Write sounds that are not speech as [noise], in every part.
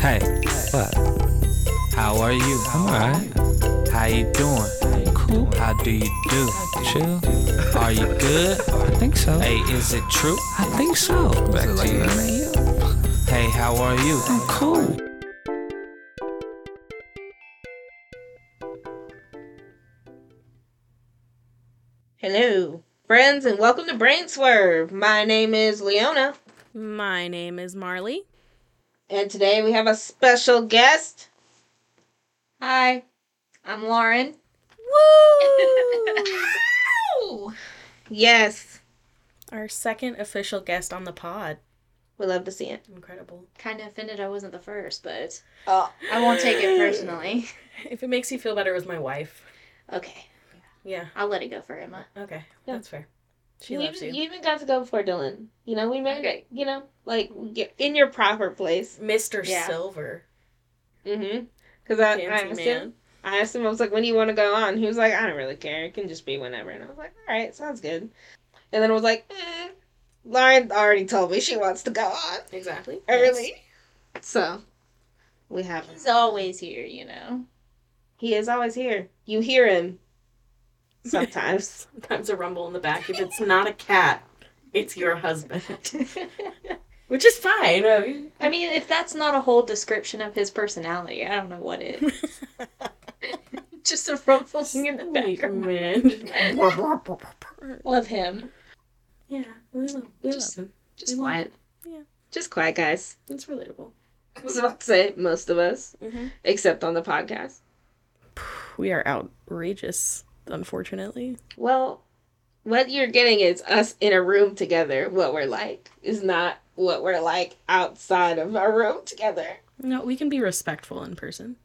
Hey, What? how are you? I'm alright. How you doing? Cool. How do you do? Chill. Are you good? I think so. Hey, is it true? I think so. Back to you. Hey, how are you? I'm cool. Hello, friends, and welcome to Brain Swerve. My name is Leona, My name is Marley. And today we have a special guest. Hi, I'm Lauren. Woo! [laughs] Yes, Our second official guest on the pod. we love to see it. Incredible. Kind of offended I wasn't the first, but Oh, I won't take it personally. [laughs] If it makes you feel better, it was my wife. Okay, Yeah. I'll let it go for Emma. Okay. Yeah. That's fair. She you, loves even, you. you even got to go before Dylan. You know, we made Okay. it. You know, like in your proper place. Mr. Yeah. Silver. Mm-hmm. Because I, I asked man. him. I asked him. I was like, "When do you want to go on?" He was like, "I don't really care. It can just be whenever." And I was like, "All right, sounds good." And then I was like, eh. "Lauren already told me she wants to go on Exactly. early." So we have him. He's always here, you know. He is always here. You hear him sometimes. [laughs] Sometimes a rumble in the back. If it's not a cat, it's your husband. [laughs] Which is fine. Uh, I mean, if that's not a whole description of his personality, I don't know what is. [laughs] Just a rumbling in the Sweet background. man. Love him. yeah. We love, we Just- love him. Just We love- quiet. Yeah. Just quiet, guys. It's relatable. I was about to say most of us, Mm-hmm. except on the podcast. We are outrageous, unfortunately. Well, what you're getting is us in a room together. What we're like is not what we're like outside of our room together. No, we can be respectful in person.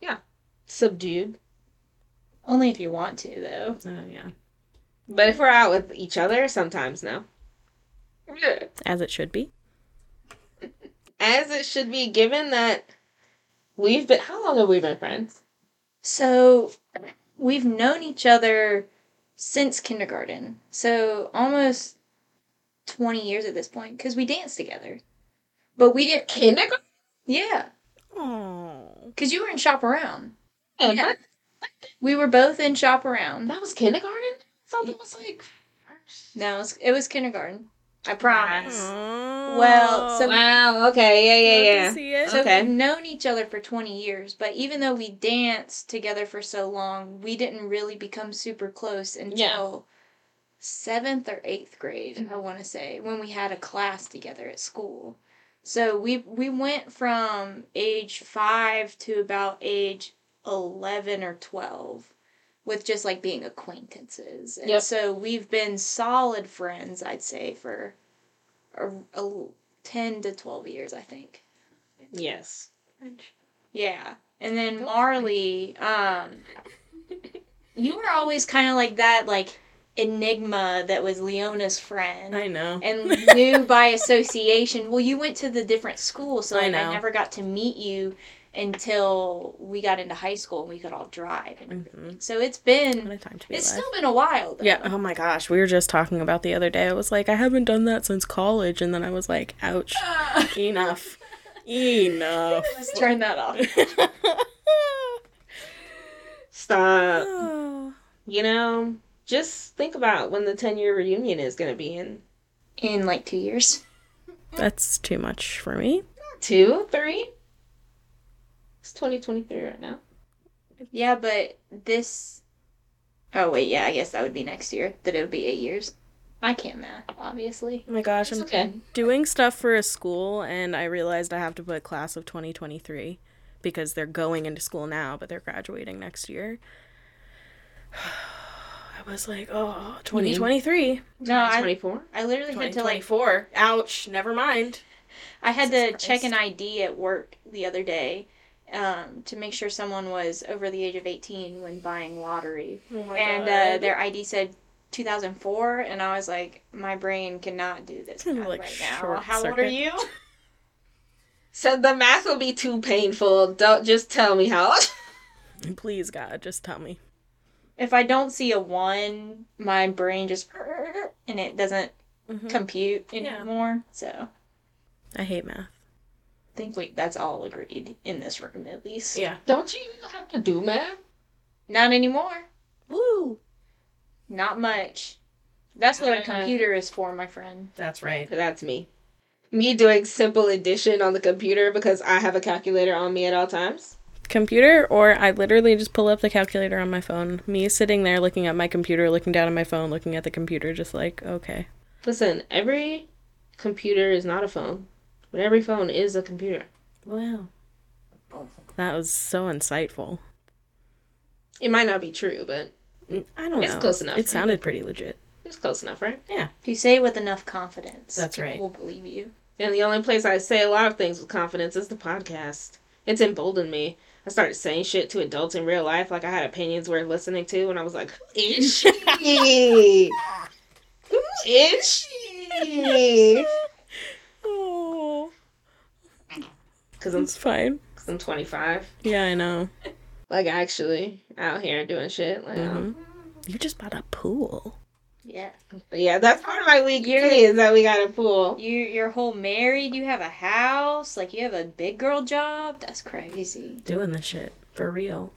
Yeah. Subdued. Only if you want to, though. Oh, yeah. But if we're out with each other, sometimes no. As it should be. As it should be, given that we've been. How long have we been friends? So, we've known each other since kindergarten. So, almost 20 years at this point, because we danced together. But we didn't. Kindergarten? Yeah, Oh. because you were in Shop Around. Oh, yeah. Yeah. We were both in Shop Around. That was kindergarten? Something was like. No, it was, it was kindergarten. I promise. Well, Well, so- Wow, okay, yeah, yeah, yeah. See it? So Okay. we've known each other for 20 years, but even though we danced together for so long, we didn't really become super close until Yeah. seventh or eighth grade, I mm-hmm. want to say, when we had a class together at school. So we we went from age five to about age 11 or 12 with just like being acquaintances. And Yep. so we've been solid friends, I'd say, for a, a 10 to 12 years, I think. Yes. Yeah. And then Marley, um [laughs] you were always kind of like that like enigma that was Leona's friend I know. and [laughs] knew by association. Well, you went to the different schools, so I like, I, know. never got to meet you until we got into high school and we could all drive. And Mhm. So it's been a time to be it's alive. still been a while. Though. Yeah. Oh my gosh. We were just talking about the other day. I was like, I haven't done that since college, and then I was like, ouch. [laughs] Enough. Enough. [laughs] Let's turn that off. [laughs] Stop. Oh. [sighs] You know, just think about when the 10 year reunion is going to be in In like two years. That's too much for me. two, three. It's 2023 right now. Yeah, but this. Oh wait, yeah, I guess that would be next year. That it would be eight years. I can't math, obviously. Oh my gosh, It's I'm okay. doing stuff for a school, and I realized I have to put class of 2023 because they're going into school now, but they're graduating next year. [sighs] I was like, oh, 2023. No, I, 24? I literally had to like 2024. Ouch. Never mind. I had to Jesus check an ID at work the other day um, to make sure someone was over the age of 18 when buying lottery. Oh and uh, their ID said 2004, and I was like, my brain cannot do this math Like right now. How old are you? [laughs] So the math will be too painful. Don't just tell me how. [laughs] Please, God, just tell me. If I don't see a one, my brain just and it doesn't Mhm. compute Yeah. anymore. So I hate math. Think we that's all agreed in this room at least. Yeah. Don't you have to do math? Not anymore. Woo. Not much. That's what a Uh, computer is for, my friend. That's right. That's me. Me doing simple addition on the computer because I have a calculator on me at all times. Computer, or I literally just pull up the calculator on my phone. Me sitting there looking at my computer, looking down at my phone, looking at the computer, just like, okay. Listen, every computer is not a phone, but every phone is a computer. Wow. That was so insightful. It might not be true, but mm, I don't It's know. It's close enough. It sounded pretty legit. it's close enough, right? Yeah. If you say it with enough confidence, That's people right. will believe you. And the only place I say a lot of things with confidence is the podcast. It's emboldened me. I started saying shit to adults in real life like I had opinions worth listening to, and I was like, who is she? [laughs] who is she? Oh. Because I'm, It's fine. cause I'm 25. Yeah, I know. [laughs] Like, actually, out here doing shit. Like, hmm You just bought a pool. Yeah. But yeah, that's part of my week You're- is that we got a pool. You you're whole married, you have a house, like you have a big girl job. That's crazy. Doing the shit. For real.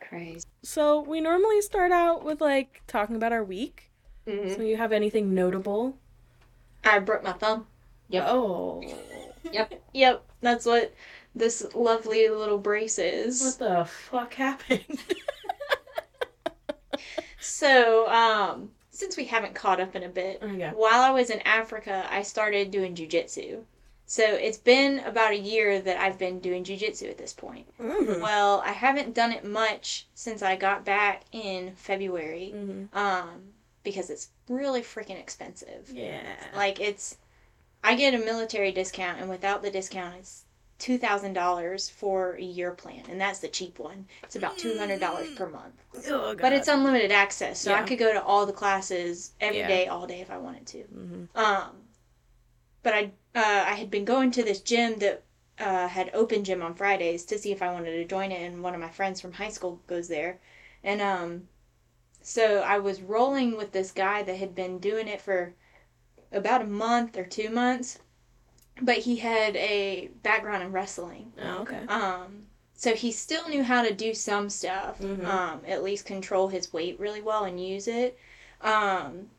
Crazy. So, we normally start out with like talking about our week. Mhm. So, you have anything notable? I broke my thumb. Yep. Oh. Yep. Yep, that's what this lovely little brace is. What the fuck happened? So, um, since we haven't caught up in a bit, okay. while I was in Africa, I started doing jujitsu. So it's been about a year that I've been doing jujitsu at this point. Mm-hmm. Well, I haven't done it much since I got back in February, Mm-hmm. um, because it's really freaking expensive. Yeah. Like it's, I get a military discount, and without the discount, it's two thousand dollars for a year plan, and that's the cheap one. It's about two hundred dollars per month, Oh, but it's unlimited access, so I could go to all the classes every Yeah. day, all day if I wanted to. hmm Um, but I uh, I had been going to this gym that uh, had open gym on Fridays to see if I wanted to join it, and one of my friends from high school goes there, and um, so I was rolling with this guy that had been doing it for about a month or two months, but he had a background in wrestling. Oh, okay. Um, so he still knew how to do some stuff, Mhm. um, at least control his weight really well and use it. Um,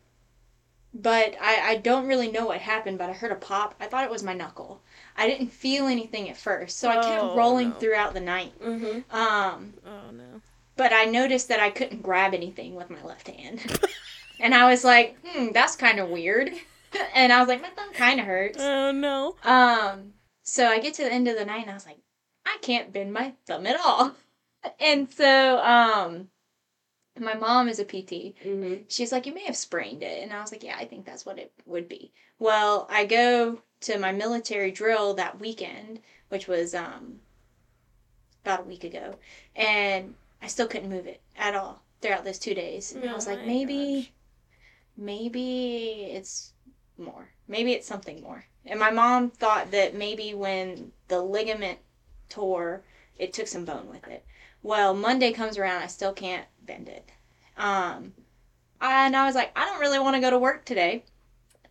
but I, I don't really know what happened, but I heard a pop. I thought it was my knuckle. I didn't feel anything at first, so I kept Oh, rolling no. throughout the night. Mm-hmm. Um, Oh no. but I noticed that I couldn't grab anything with my left hand. [laughs] and I was like, hmm, that's kind of weird. [laughs] and I was like, my thumb kind of hurts. Oh no. Um, so I get to the end of the night and I was like, I can't bend my thumb at all. [laughs] And so, um, my mom is a PT. Mm-hmm. She's like, you may have sprained it. And I was like, yeah, I think that's what it would be. Well, I go to my military drill that weekend, which was, um, about a week ago. And I still couldn't move it at all throughout those two days. And I was Oh like, my maybe, maybe it's more. Maybe it's something more. And my mom thought that maybe when the ligament tore, it took some bone with it. Well, Monday comes around, I still can't bend it. Um, and I was like, I don't really want to go to work today.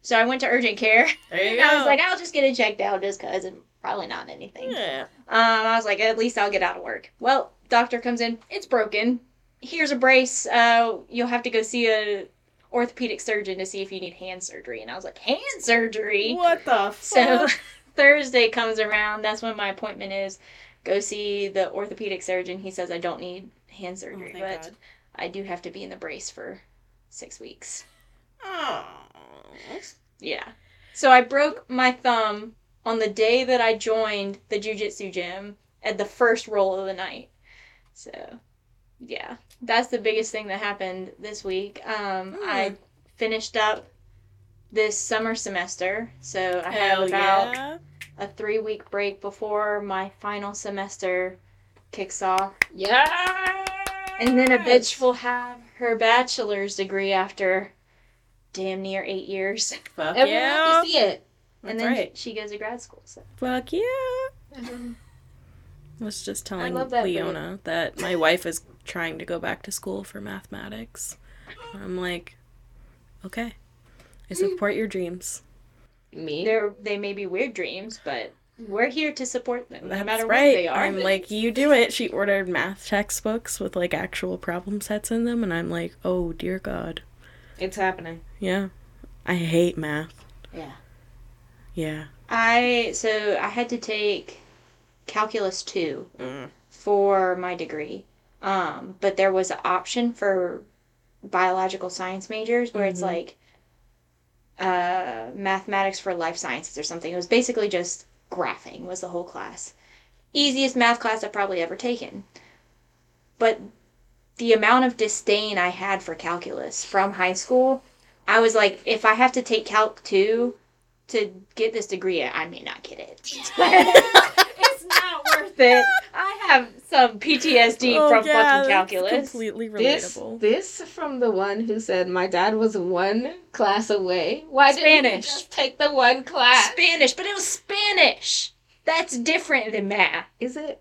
So I went to urgent care. [laughs] There you And go. I was like, I'll just get it checked out just because and probably not anything. yeah. Um, I was like, at least I'll get out of work. Well, doctor comes in, it's broken. Here's a brace. Uh, you'll have to go see a orthopedic surgeon to see if you need hand surgery. And I was like, hand surgery? What the fuck? So [laughs] Thursday comes around. That's when my appointment is. Go see the orthopedic surgeon. He says I don't need hand Oh, surgery, thank but God. I do have to be in the brace for six weeks. Oh. Yeah. So I broke my thumb on the day that I joined the jujitsu gym at the first roll of the night. So, yeah, that's the biggest thing that happened this week. Um, I finished up this summer semester, so I have about yeah. a three week break before my final semester kicks off. Yeah. And then a bitch will have her bachelor's degree after damn near eight years. Fuck Everyone yeah. can see it. That's and then right. she goes to grad school. So Fuck yeah. I was just telling that for you. Leona that my wife is trying to go back to school for mathematics. I'm like, okay. I support your dreams. Me. they're they may be weird dreams, but We're here to support them, no matter right. what they are. I'm like, you do it. She ordered math textbooks with like actual problem sets in them, and I'm like, oh dear God. It's happening. Yeah. I hate math. yeah. Yeah. I so I had to take calculus two Mm. for my degree, um, but there was an option for biological science majors where it's Mhm. like uh, mathematics for life sciences or something. It was basically just graphing was the whole class. Easiest math class I've probably ever taken. But the amount of disdain I had for calculus from high school, I was like, if I have to take Calc 2 to get this degree, I may not get it. [laughs] [laughs] it's not worth it. I have some PTSD Oh, from yeah, fucking that's calculus. Completely This relatable. this from the one who said my dad was one class away. Why didn't you Spanish. just take the one class? Spanish, but it was Spanish. That's different than math. Is it?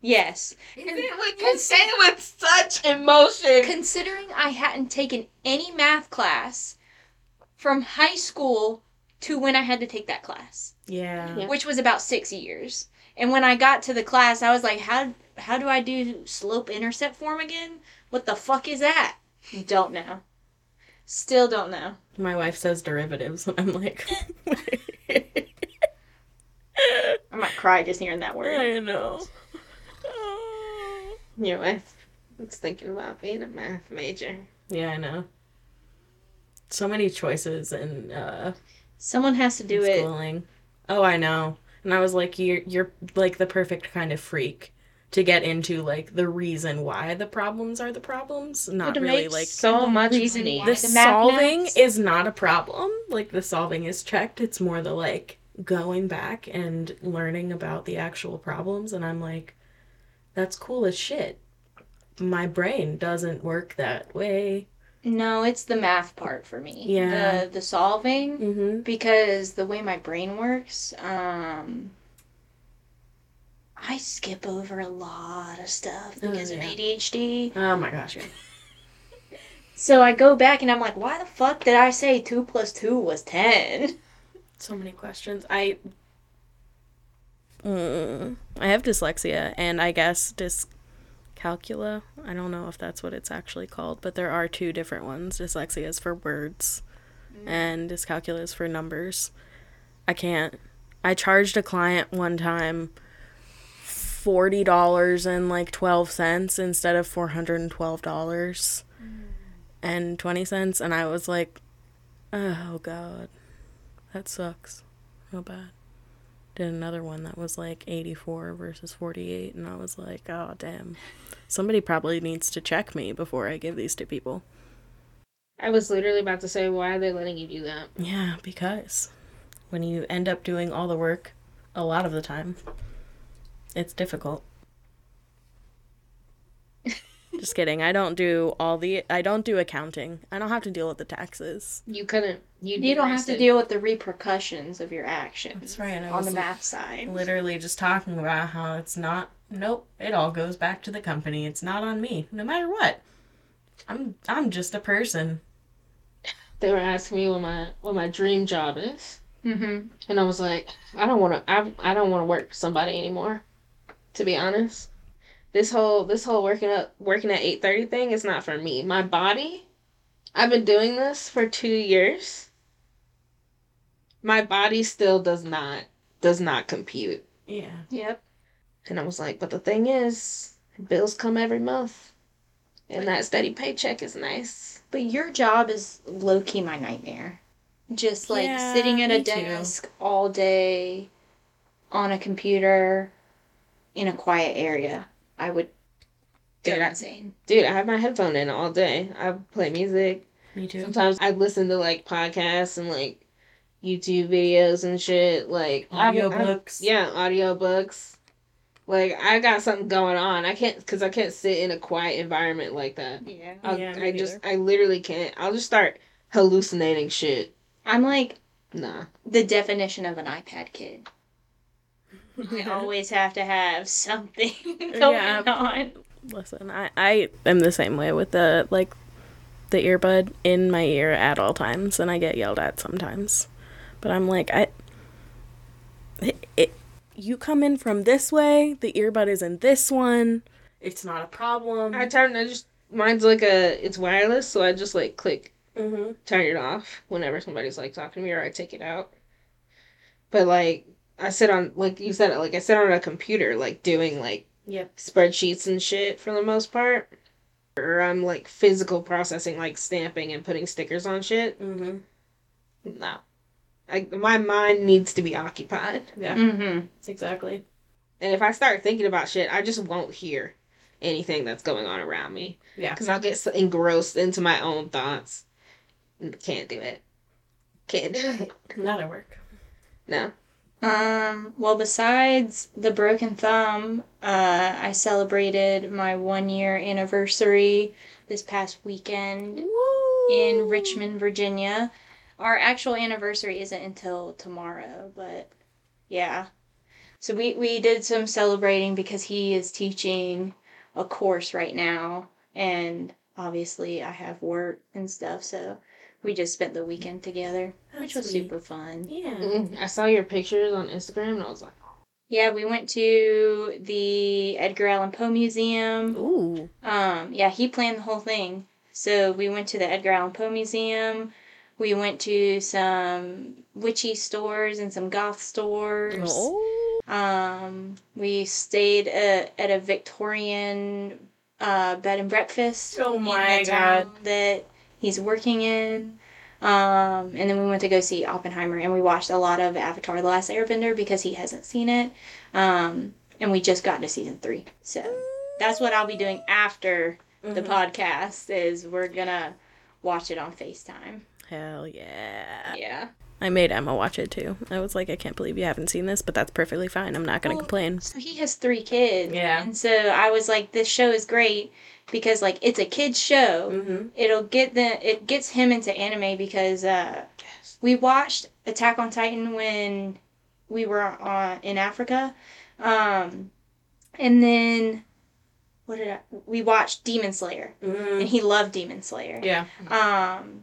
Yes. Is it when you say it with such emotion? Considering I hadn't taken any math class from high school to when I had to take that class, yeah. Yeah. which was about six years. And when I got to the class, I was like, how, how do I do slope intercept form again? What the fuck is that? Don't know. Still don't know. My wife says derivatives, and I'm like, [laughs] I might cry just hearing that word. I know. Your wife was thinking about being a math major. Yeah, I know. So many choices and uh, Someone has to do it. schooling. Oh, I know. And I was like, you're you're like the perfect kind of freak to get into like the reason why the problems are the problems, not to really like So much reason money. why the the solving is not a problem. Like the solving is checked. It's more the like going back and learning about the actual problems. And I'm like, that's cool as shit. My brain doesn't work that way. No, it's the math part for me. Yeah. The the solving Mm-hmm. because the way my brain works, um I skip over a lot of stuff Oh, because yeah. of ADHD. Oh my gosh. Yeah. [laughs] So I go back and I'm like, why the fuck did I say two plus two was ten? So many questions. I. Mm, I have dyslexia, and I guess dyscalculia. I don't know if that's what it's actually called, but there are two different ones. Dyslexia is for words, mm. and dyscalculia is for numbers. I can't. I charged a client one time forty dollars and like twelve cents instead of four hundred and twelve dollars mm. and twenty cents, and I was like, "Oh God." That sucks. Real bad. Did another one that was like 84 versus 48, and I was like, oh, damn. Somebody probably needs to check me before I give these to people. I was literally about to say, why are they letting you do that? Yeah, because when you end up doing all the work, a lot of the time, it's difficult. Just kidding. I don't do all the. I don't do accounting. I don't have to deal with the taxes. You couldn't. You'd You don't have to deal with the repercussions of your actions That's right. I on the math side. literally just talking about how it's not nope it all goes back to the company it's not on me no matter what i'm i'm just a person They were asking me what my what my dream job is, Mm-hmm. and I was like, I don't want to. I I don't want to work for somebody anymore. To be honest, this whole this whole working up working at eight thirty thing is not for me. My body. I've been doing this for two years. My body still does not does not compute. yeah Yep. And I was like, but the thing is, bills come every month. And that steady paycheck is nice. But your job is low key my nightmare. Just like Yeah, sitting at a me too. desk all day on a computer in a quiet area. I would go Dude, I- insane. Dude, I have my headphone in all day. I play music. me too Sometimes I listen to like podcasts and like YouTube videos and shit. Like I've- I've- audiobooks Yeah, audiobooks. Like I got something going on. I can't because I can't sit in a quiet environment like that. Yeah. I'll, Yeah, I just I literally can't. I'll just start hallucinating shit. I'm like Nah. the definition of an iPad kid. I [laughs] always have to have something [laughs] going Yeah. on. listen i i am the same way with the like the earbud in my ear at all times and i get yelled at sometimes but i'm like i it, it, you come in from this way, the earbud is in this one. It's not a problem. I turn. I just mine's like a. It's wireless, so I just like click mm-hmm. turn it off whenever somebody's like talking to me or I take it out. But like I sit on like you said like I sit on a computer like doing like Yep. spreadsheets and shit for the most part. Or I'm like physical processing like stamping and putting stickers on shit. Mm-hmm. No. I, my mind needs to be occupied. Yeah. Mm-hmm. Exactly. And if I start thinking about shit, I just won't hear anything that's going on around me. Yeah. Because I'll get so engrossed into my own thoughts. Can't do it. Can't do it. [laughs] That'll work. No. Um, well, besides the broken thumb, uh, I celebrated my one year anniversary this past weekend in Richmond, Virginia. Our actual anniversary isn't until tomorrow, but yeah. So we, we did some celebrating because he is teaching a course right now, and obviously I have work and stuff, so we just spent the weekend together, which was sweet. super fun. Yeah. Mm, I saw your pictures on Instagram and I was like, Yeah, we went to the Edgar Allan Poe Museum. Ooh. Um, yeah, he planned the whole thing. So we went to the Edgar Allan Poe Museum. We went to some witchy stores and some goth stores. Oh. Um, we stayed at, at a Victorian uh, bed and breakfast. Oh in my god! town That he's working in. Um, and then we went to go see Oppenheimer, and we watched a lot of Avatar: The Last Airbender because he hasn't seen it. Um, and we just got to season three, so that's what I'll be doing after the Mhm. podcast. Is we're gonna watch it on Facetime. Hell yeah. Yeah. I made Emma watch it too. I was like, I can't believe you haven't seen this, but that's perfectly fine. I'm not gonna Well, complain. So he has three kids. Yeah. And so I was like, this show is great because like it's a kids show. Mm-hmm. It'll get the it gets him into anime because uh we watched Attack on Titan when we were on in Africa. Um and then what did I we watched Demon Slayer and he loved Demon Slayer. Yeah. Um,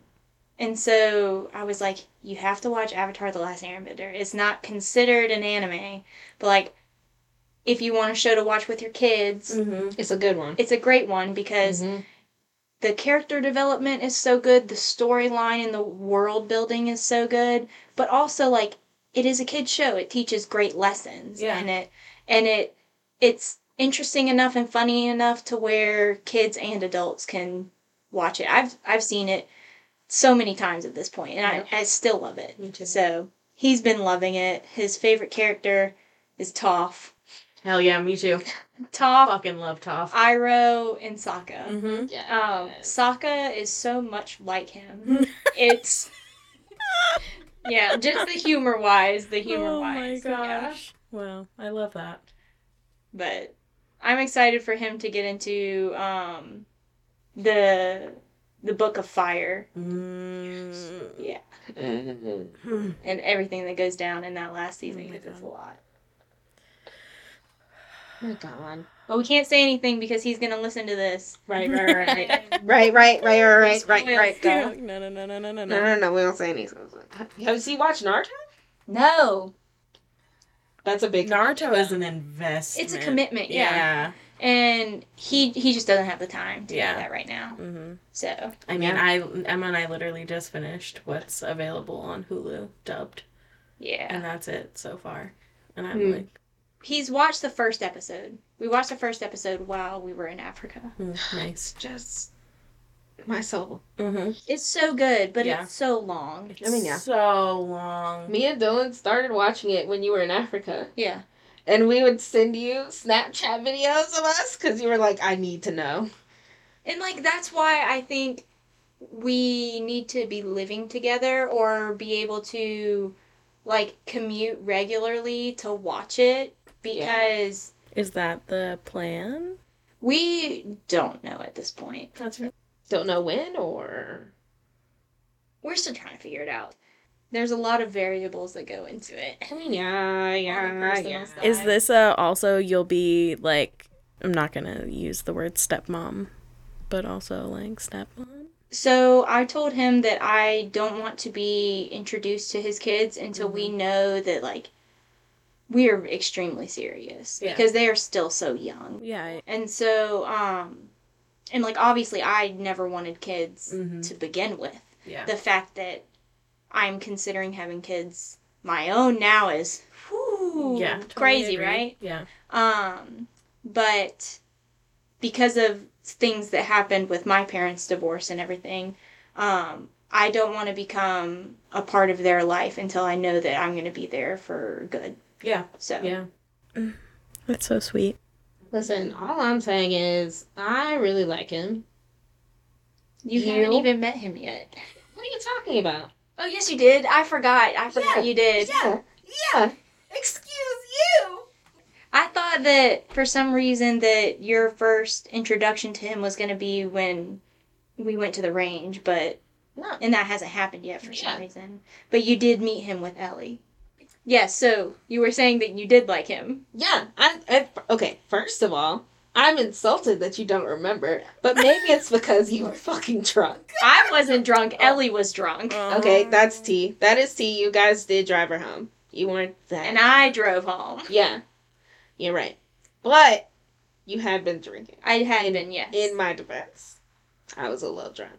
and so I was like, you have to watch Avatar: The Last Airbender. It's not considered an anime, but like, if you want a show to watch with your kids, Mm-hmm. it's a good one. it's a great one because Mhm. the character development is so good, the storyline and the world building is so good, but also like it is a kid show. It teaches great lessons, Yeah. and it and it it's interesting enough and funny enough to where kids and adults can watch it. I've I've seen it so many times at this point, and I, I still love it. Me too. So he's been loving it. His favorite character is Toph. Hell yeah, me too. [laughs] Toph, Fucking love Toph. Iroh, and Sokka. Mm-hmm. Yeah. Um, Sokka is so much like him. [laughs] it's yeah, just the humor wise, the humor oh wise. Oh my yeah. gosh. Wow, I love that. But I'm excited for him to get into um the the Book of Fire. Mm. Yeah, [laughs] and everything that goes down in that last season Oh because it's a lot. Oh my god. But we can't say anything because he's gonna listen to this. Right, right, [laughs] [laughs] right, right. right, right, right, right, right, right, right. No, no, no, no, no, no, No, no, no, we don't say anything. Have you watched Naruto? No, That's a big. Naruto is an investment. it's a commitment. Yeah. Yeah. and he he just doesn't have the time to Yeah. do that right now. Mm-hmm. So I mean, Yeah. I Emma and I literally just finished what's available on Hulu dubbed, yeah. and that's it so far. And I'm Hmm. like, He's watched the first episode. We watched the first episode while we were in Africa. mm, nice. Just my soul. Mm-hmm. It's so good, but Yeah. it's so long. I mean, yeah. So long. Me and Dylan started watching it when you were in Africa, Yeah. and we would send you Snapchat videos of us because you were like, "I need to know." And like that's why I think we need to be living together or be able to like commute regularly to watch it because Is that the plan? we don't know at this point. That's right. Don't know when or. We're still trying to figure it out. There's a lot of variables that go into it. I mean, yeah, yeah, yeah. side. Is this uh also you'll be like I'm not gonna use the word stepmom, but also like stepmom. So I told him that I don't want to be introduced to his kids until we know that like we are extremely serious Yeah. because they are still so young. Yeah. And so, um, and like obviously, I never wanted kids Mhm. to begin with. Yeah. The fact that I'm considering having kids my own now is whew, Yeah, totally crazy, agree. right? Yeah. Um, but because of things that happened with my parents' divorce and everything, um, I don't want to become a part of their life until I know that I'm going to be there for good. Yeah. So, Yeah. Mm, that's so sweet. Listen, all I'm saying is I really like him. you You? haven't even met him yet. [laughs] What are you talking about? Oh, yes, you did. I forgot. I forgot Yeah, you did. Yeah. Yeah. Excuse you. I thought that for some reason that your first introduction to him was going to be when we went to the range, but No. and that hasn't happened yet for Yeah. some reason. But you did meet him with Ellie. Yes, so you were saying that you did like him. Yeah. I, I okay. First of all, I'm insulted that you don't remember, but maybe it's [laughs] because you were fucking drunk. I wasn't drunk. Oh. Ellie was drunk, oh. Okay, that's T. That is T. You guys did drive her home. You weren't that. and I drove home. Yeah, you're right. But you had been drinking. I had been yes. In my defense, I was a little drunk.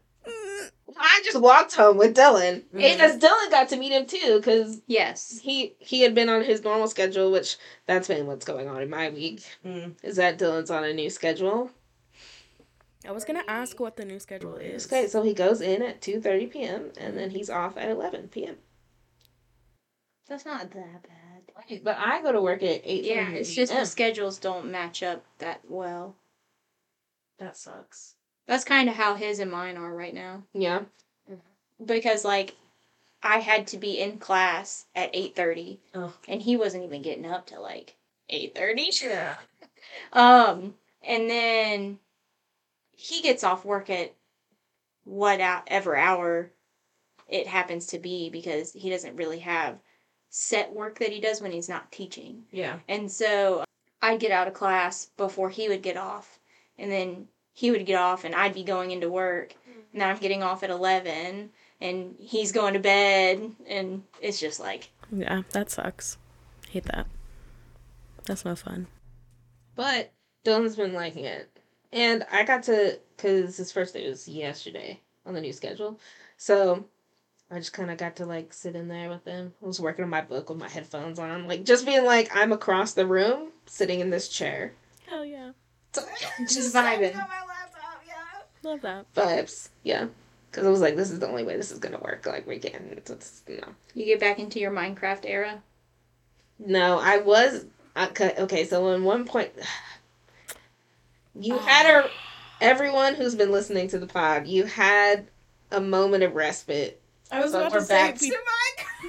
I just walked home with Dylan, and because Dylan got to meet him too, because yes. he he had been on his normal schedule, which that's been what's going on in my week. Mm. Is that Dylan's on a new schedule? I was gonna ask what the new schedule is. Okay, so he goes in at two thirty p.m. and then he's off at eleven p.m. That's not that bad. But I go to work at eight. Yeah, it's just the schedules don't match up that well. that sucks. That's kind of how his and mine are right now. Yeah. because like I had to be in class at eight thirty, Oh. and he wasn't even getting up till like eight thirty. Yeah. [laughs] Um, and then he gets off work at whatever hour it happens to be because he doesn't really have set work that he does when he's not teaching. Yeah. And so I'd get out of class before he would get off. And then he would get off and I'd be going into work. Mm-hmm. And then I'm getting off at 11 and he's going to bed. And it's just like, Yeah, that sucks. Hate that. That's no fun. But Dylan's been liking it. And I got to, because his first day was yesterday on the new schedule. So I just kind of got to like sit in there with him. I was working on my book with my headphones on. Like just being like, I'm across the room sitting in this chair. Hell yeah. Just [laughs] vibing. Love that. Vibes. Yeah. Because I was like, this is the only way this is going to work. Like, we can't. It's, it's, no. You get back into your Minecraft era. No, I was I, cu- okay. So in one point, [sighs] you had a [sighs] everyone who's been listening to the pod. You had a moment of respite. I was about to say back. we,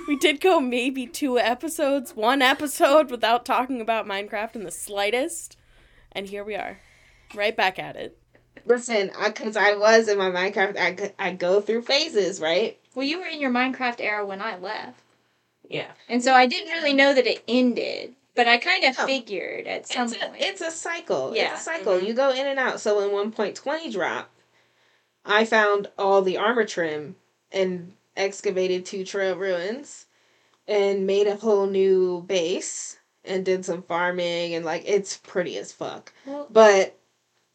we did go maybe two episodes, one episode without talking about Minecraft in the slightest, and here we are, right back at it. Listen, because I, was in my Minecraft, I, I go through phases, right? Well, you were in your Minecraft era when I left. Yeah, And so I didn't really know that it ended. But I kind of Oh. figured at some it's a, point. it's a cycle. Yeah. It's a cycle. Mhm. You go in and out. So in one point twenty drop, I found all the armor trim and excavated two trail ruins, and made a whole new base and did some farming and like it's pretty as fuck. Well- But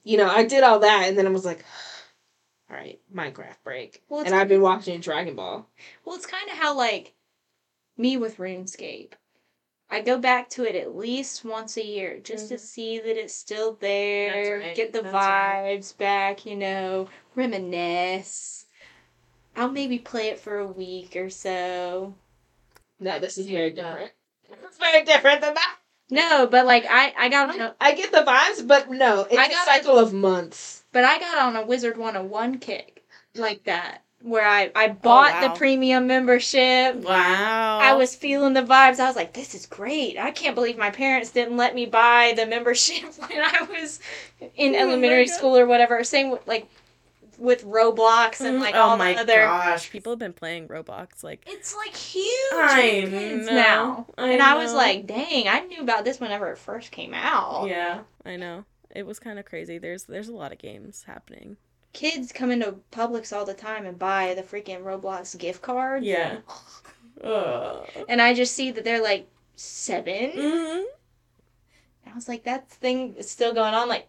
you know, I did all that and then I was like, [sighs] all right, Minecraft break. Well, and I've been watching Dragon Ball. Well, it's kind of how like me with RuneScape. I go back to it at least once a year just to Mhm. see that it's still there, right. get the That's right. vibes back, you know, reminisce. I'll maybe play it for a week or so. No, this is very different. It's very different than that. No, but like I I got on a, I get the vibes, but no, it's I a got cycle of months. but I got on a Wizard 101 kick like that where I I oh, bought wow. the premium membership. Wow. I was feeling the vibes. I was like, this is great. I can't believe my parents didn't let me buy the membership [laughs] when I was in [laughs] Oh elementary school or whatever. Same like with Roblox and like oh all my the other. gosh, people have been playing Roblox like It's like huge I kids know, now. I and I was like, dang, I knew about this whenever it first came out. yeah, I know. It was kind of crazy. There's there's a lot of games happening. Kids come into Publix all the time and buy the freaking Roblox gift cards. Yeah. And I just see that they're like 7. Mhm. I was like, that thing is still going on like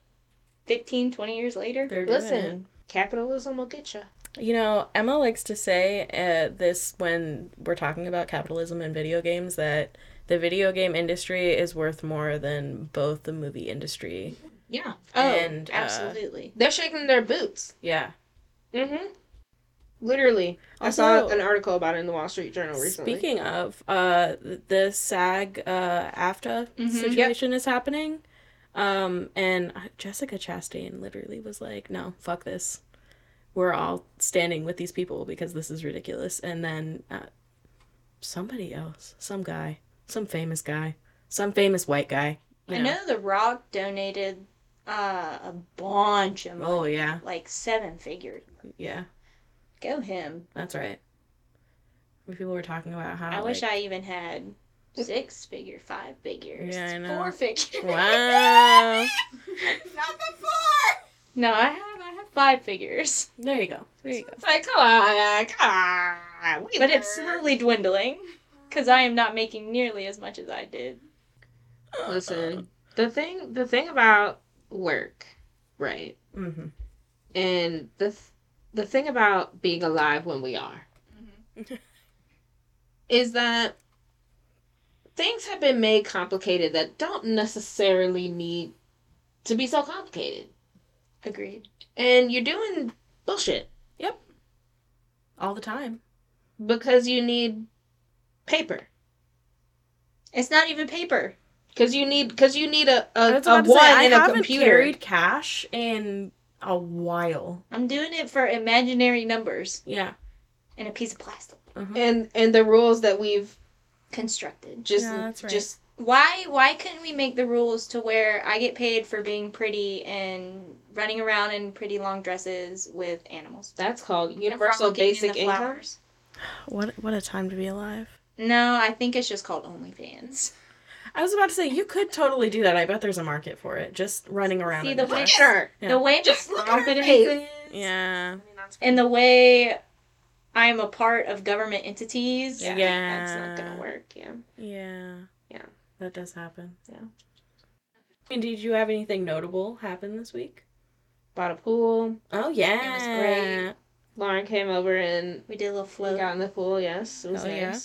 15, 20 years later. They're. Listen, capitalism will get you. You know, Emma likes to say uh, this when we're talking about capitalism and video games that the video game industry is worth more than both the movie industry. Yeah. Oh, And, uh, absolutely. They're shaking their boots. Yeah. Mm-hmm. Literally. I saw an article about it in the Wall Street Journal recently. Speaking of, uh, the SAG uh, AFTRA Mhm. situation is happening. Um, and Jessica Chastain literally was like, no, fuck this. We're all standing with these people because this is ridiculous. And then uh, somebody else, some guy, some famous guy, some famous white guy. I know The Rock donated uh, a bunch of money, Oh, yeah. like seven figures. Yeah, Go him. that's right. People were talking about how. I wish I even had six figure, five figures, Yeah, I know. four figures. Wow. [laughs] Not the four. No, I have I have five figures, there you go. There you go. It's like, come on, come on. we but it's slowly dwindling because I am not making nearly as much as I did. Listen, the thing, the thing about work, right, Mm-hmm. and the th- the thing about being alive when we are, [laughs] is that things have been made complicated that don't necessarily need to be so complicated, Agreed. and you're doing bullshit Yep. All the time. because you need paper. It's not even paper. Because you need, because you need a I a, was a about to one say, I in a haven't computer. carried cash in a while. I'm doing it for imaginary numbers Yeah. and a piece of plastic uh-huh. and and the rules that we've constructed. just Yeah, that's right. just Why why couldn't we make the rules to where I get paid for being pretty and running around in pretty long dresses with animals? that's called universal frolicking in basic the income. What what a time to be alive. No, I think it's just called OnlyFans. I was about to say you could totally do that. I bet there's a market for it. Just running around. See, in the a way- dress. Look at her. Yeah. The way Just the look at her confidence face. is, Yeah. and the way I'm a part of government entities. Yeah, Yeah. that's not gonna work. Yeah. Yeah. Yeah. That does happen. Yeah. And did you have anything notable happen this week? Bought a pool. Oh yeah. It was great. Lauren came over and We did a little float. got in the pool. Yes, it was Oh, yeah?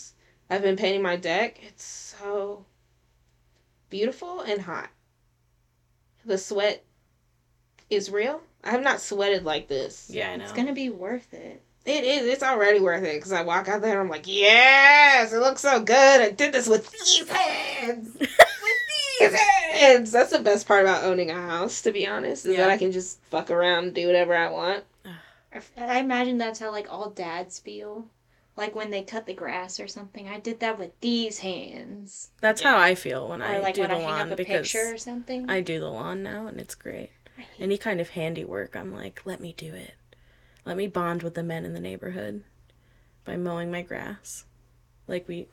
I've been painting my deck. It's so beautiful and hot. The sweat is real. I have not sweated like this. Yeah, I know. It's gonna be worth it. It is. It's already worth it because I walk out there and I'm like, yes, it looks so good. I did this with these hands. [laughs] with these hands. That's the best part about owning a house, to be honest, is Yeah. that I can just fuck around and do whatever I want. I imagine that's how like all dads feel. Like when they cut the grass or something. I did that with these hands. That's how I feel when Or I like do when the I hang lawn up a because picture or something. I do the lawn now and it's great. Any kind of handiwork, I'm like, let me do it. Let me bond with the men in the neighborhood by mowing my grass. Like we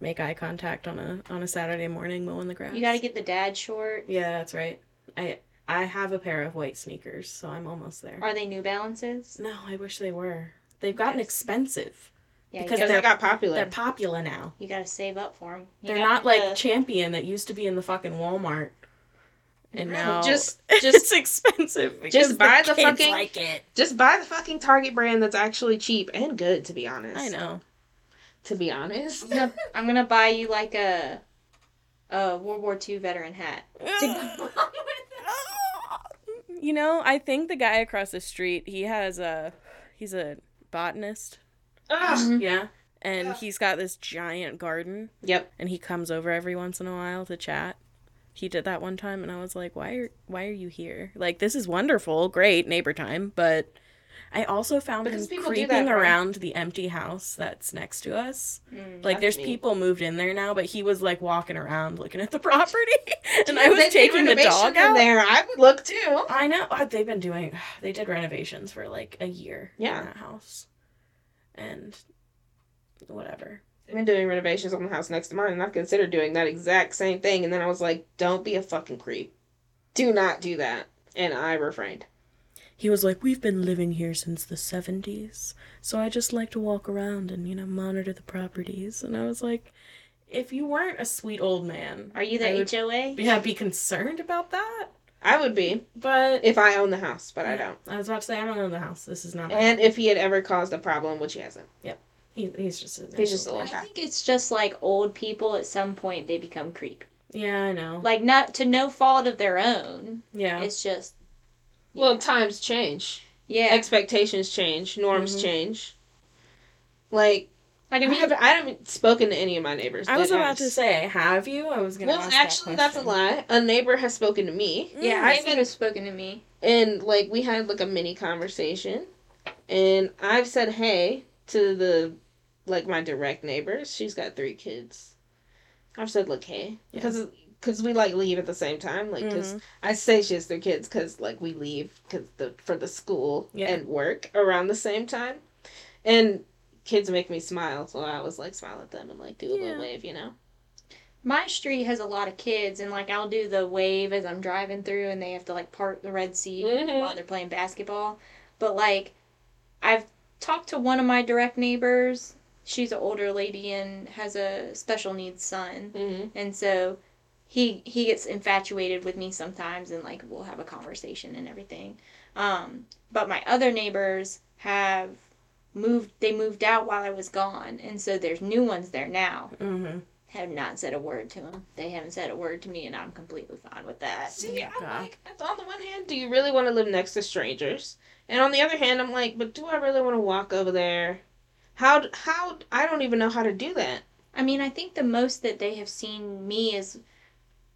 make eye contact on a on a Saturday morning mowing the grass. You gotta get the dad short. Yeah, that's right. I I have a pair of white sneakers, so I'm almost there. Are they New Balances? No, I wish they were. They've gotten Yes. expensive. Yeah, Because Because they're- they got popular. They're popular now. you gotta save up for them. They're not like Champion that used to be in the fucking Walmart. And now Just- [laughs] it's just- expensive. just buy the kids fucking- like it. Just buy the fucking Target brand that's actually cheap and good, to be honest. I know. To be honest. I'm gonna, [laughs] I'm gonna buy you like a a World War II veteran hat. [laughs] you know, I think the guy across the street, he has a he's a botanist. Ugh. Yeah. And ah. he's got this giant garden Yep. and he comes over every once in a while to chat. He did that one time and I was like, "Why are why are you here? Like this is wonderful, great neighbor time, but I also found Because him people do that creeping around the empty house that's next to us. Mm. Like there's neat. people moved in there now, but he was like walking around looking at the [laughs] property, and I was taking the dog out. there. I would look too. I know uh, they've been doing. [sighs] They did renovations for like a year. Yeah. in that house, and whatever. I've been doing renovations on the house next to mine, and I considered doing that exact same thing. And then I was like, don't be a fucking creep. Do not do that. And I refrained. He was like, "We've been living here since the '70s, so I just like to walk around and you know monitor the properties." And I was like, if you weren't a sweet old man, Are you the I HOA? yeah, be concerned about that. I would be But if I own the house, but I don't. I was about to say I don't own the house. This is not. And if he had ever caused a problem, which he hasn't. He, he's just. A He's just a I little guy. think it's just like old people at some point they become creepy. Yeah, I know. Like not to no fault of their own. Yeah. It's just Well, times change. yeah. Expectations change. Norms Mhm. change. Like like I I mean, haven't, I haven't spoken to any of my neighbors. I was that about to say, have you? I was gonna. Well, ask that actually, that's a lie. A neighbor has spoken to me, yeah, I've even have spoken to me. and like we had like a mini conversation, and I've said hey to the like my direct neighbors. She's got three kids. I've said like hey Yeah. because because we like leave at the same time. Like because Mhm. I say she has three kids because like we leave because the for the school Yeah. and work around the same time, and kids make me smile. So I was like smile at them and like do a Yeah. little wave, you know. My street has a lot of kids, and like I'll do the wave as I'm driving through, and they have to like park the red seat Mhm. while they're playing basketball. But like, I've talked to one of my direct neighbors. She's an older lady and has a special needs son, Mm-hmm. and so he he gets infatuated with me sometimes, and like we'll have a conversation and everything. Um, but my other neighbors have moved. They moved out while I was gone, and so there's new ones there now Mhm. have not said a word to him. They haven't said a word to me, and I'm completely fine with that. See, I'm Yeah. like, on the one hand, do you really want to live next to strangers? And on the other hand, I'm like, but do I really want to walk over there? How, how, I don't even know how to do that. I mean, I think the most that they have seen me is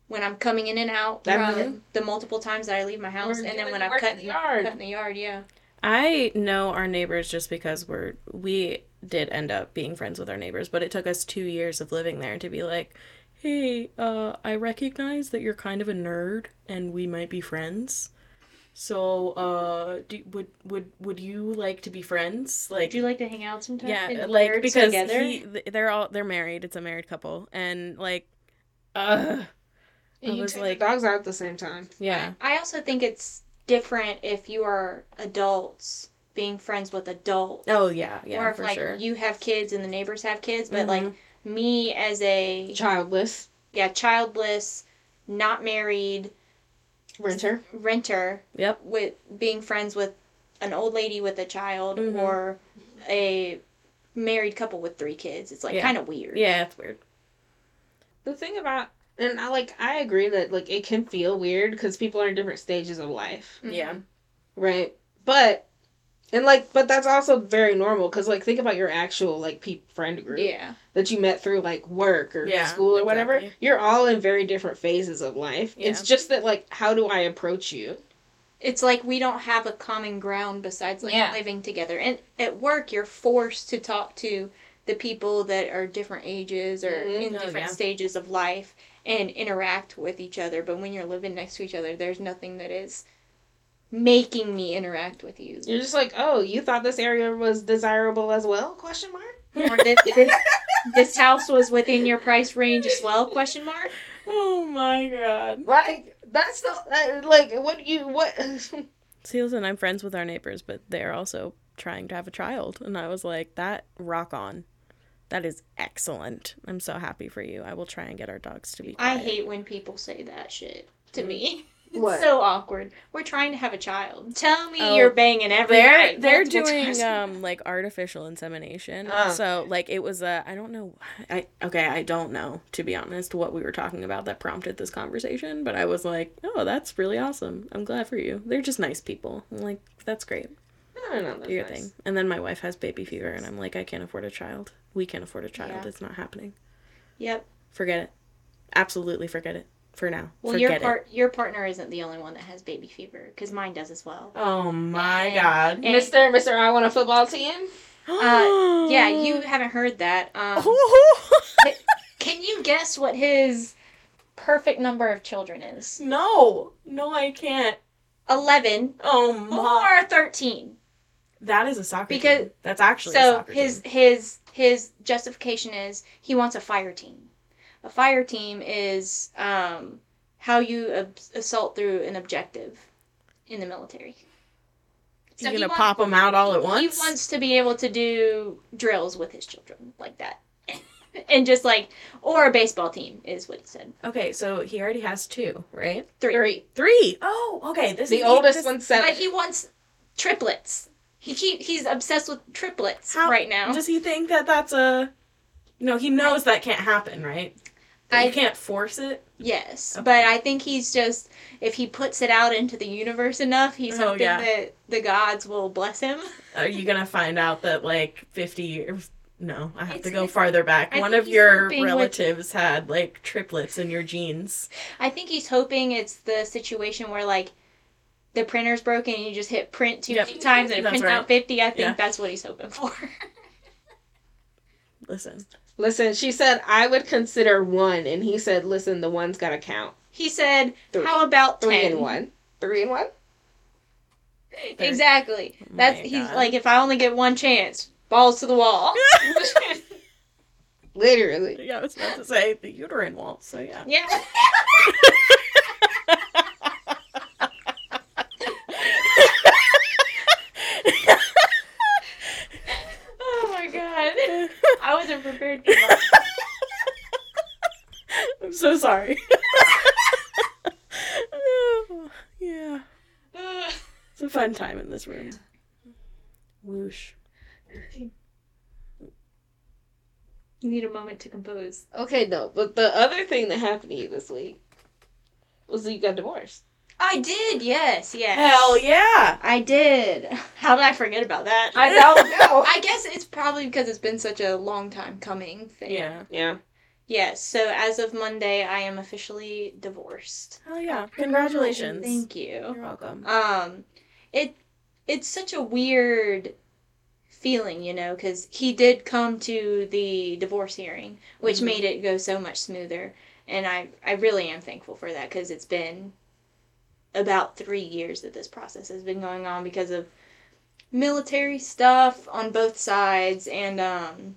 when I'm coming in and out That's from it. the multiple times that I leave my house, Or and then when I'm cutting the yard. cutting the yard, yeah. I know our neighbors just because we're we did end up being friends with our neighbors, but it took us two years of living there to be like, hey, uh, I recognize that you're kind of a nerd and we might be friends. So, uh, do, would would would you like to be friends? Like, Would you like to hang out sometime? yeah, and like because together? he, they're all they're married. It's a married couple, and like, uh, And I you was take like- the dogs out at the same time. yeah, I also think it's different if you are adults being friends with adults. oh yeah, yeah, or if for like sure. you have kids and the neighbors have kids, but Mhm. like me as a Childless. yeah childless, not married Renter. renter Yep. with being friends with an old lady with a child Mhm. or a married couple with three kids. It's like Yeah. kind of weird. Yeah, it's weird. The thing about, and I like, I agree that like it can feel weird because people are in different stages of life. Mhm. Yeah. Right. But, and like, but that's also very normal because like think about your actual like pe- friend group. Yeah. that you met through like work or Yeah, school or whatever, exactly. you're all in very different phases of life. It's just that like how do I approach you? It's like we don't have a common ground besides like Yeah. living together. And at work, you're forced to talk to the people that are different ages or Mhm. in Oh, different yeah. stages of life and interact with each other. But when you're living next to each other, there's nothing that is making me interact with you. You're just like, oh, you thought this area was desirable as well? Question mark. or this, this, this house was within your price range as well? Question mark. Oh my god. Like that's the uh, like what you what. [laughs] See, listen, I'm friends with our neighbors, but they're also trying to have a child. And I was like, that rock on. That is excellent. I'm so happy for you. I will try and get our dogs to be I hate when people say that shit to me. It's What? so awkward. We're trying to have a child. Tell me Oh, you're banging every They're night, they're doing um like artificial insemination. Oh. So like it was a I don't know I okay I don't know to be honest what we were talking about that prompted this conversation, but I was like, oh that's really awesome. I'm glad for you. They're just nice people. I'm like that's great. I don't know. Do your nice. thing. And then my wife has baby fever, and I'm like, I can't afford a child. We can't afford a child. Yeah. It's not happening. Yep. Forget it. Absolutely forget it. For now. Well, forget your it. part your partner isn't the only one that has baby fever because mine does as well. Oh my And- god. and- Mister, Mister, I want a football team. [gasps] Uh, yeah, you haven't heard that. Um, [laughs] can you guess what his perfect number of children is? no, no, I can't. Eleven Oh my. or thirteen. That is a soccer Because- team. That's actually a so soccer his team. his his justification is he wants a fire team. A fire team is um, how you ab- assault through an objective in the military. So You're he gonna wants- pop them out all at once. He wants to be able to do drills with his children like that. [laughs] and just like or a baseball team is what he said. Okay, so he already has two, right? Three. Three. Three. Oh, okay. This The is oldest one one's seven. But he wants triplets. He keep, he's obsessed with triplets How- right now. Does he think that that's a? No, he knows that can't happen, right? I- you can't force it. Yes, Okay. but I think he's just if he puts it out into the universe enough, he's Oh, hoping yeah. that the gods will bless him. Are you gonna find out that like fifty years? No, I have It's- to go farther back. I One of your hoping with- relatives had like triplets in your genes. I think he's hoping it's the situation where like the printer's broken and you just hit print too Yep. times and it That's prints right. out fifty. I think Yeah. that's what he's hoping for. [laughs] Listen, Listen, she said I would consider one, and he said, "Listen, the one's got to count. he said, Three. "How about Three ten? and one. Three and one. Exactly. Oh That's my he's God. like, if I only get one chance, balls to the wall. [laughs] Literally. yeah, I was about to say the uterine wall. So yeah. yeah. [laughs] [laughs] oh my god. I wasn't prepared for that. [laughs] I'm so sorry. [laughs] yeah, it's a fun time in this room. Whoosh. You need a moment to compose. Okay, no, but the other thing that happened to you this week was that you got divorced. I did, yes, yes. Hell yeah! I did. How did I forget about that? I don't [laughs] know. I guess it's probably because it's been such a long time coming thing. Yeah. yeah. Yes, so as of Monday, I am officially divorced. Hell yeah! Congratulations. Thank you. You're welcome. Um, it it's such a weird feeling, you know, because he did come to the divorce hearing, which Mhm. made it go so much smoother, and I I really am thankful for that because it's been about three years that this process has been going on because of military stuff on both sides and um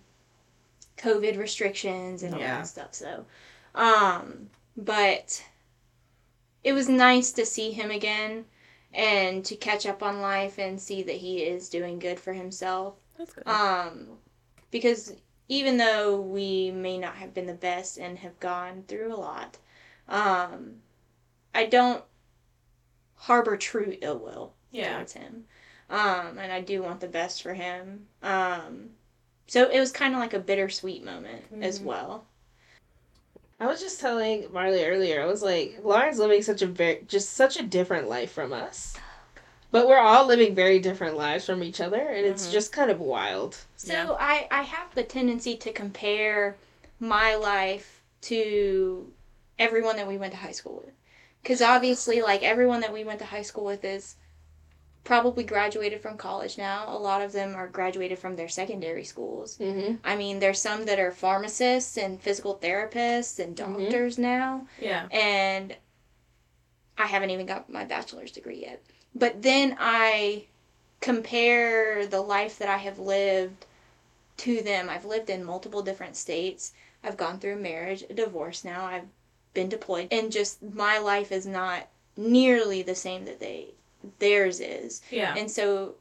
covid restrictions and all Yeah. that stuff so um but it was nice to see him again and to catch up on life and see that he is doing good for himself That's good. um because even though we may not have been the best and have gone through a lot um i don't harbor true ill will Yeah. towards him um and i do want the best for him um so it was kind of like a bittersweet moment as Mhm. well I was just telling Marley earlier. I was like, Lauren's living such a very, just such a different life from us, but we're all living very different lives from each other, and it's Mhm. just kind of wild. So Yeah. I I have the tendency to compare my life to everyone that we went to high school with. Cuz obviously like everyone that we went to high school with is probably graduated from college now. A lot of them are graduated from their secondary schools. Mm-hmm. I mean, there's some that are pharmacists and physical therapists and Mhm. doctors now yeah. and I haven't even got my bachelor's degree yet. But then I compare the life that I have lived to them. I've lived in multiple different states. I've gone through a marriage, a divorce now. I've been deployed and just my life is not nearly the same that they theirs is. Yeah. And so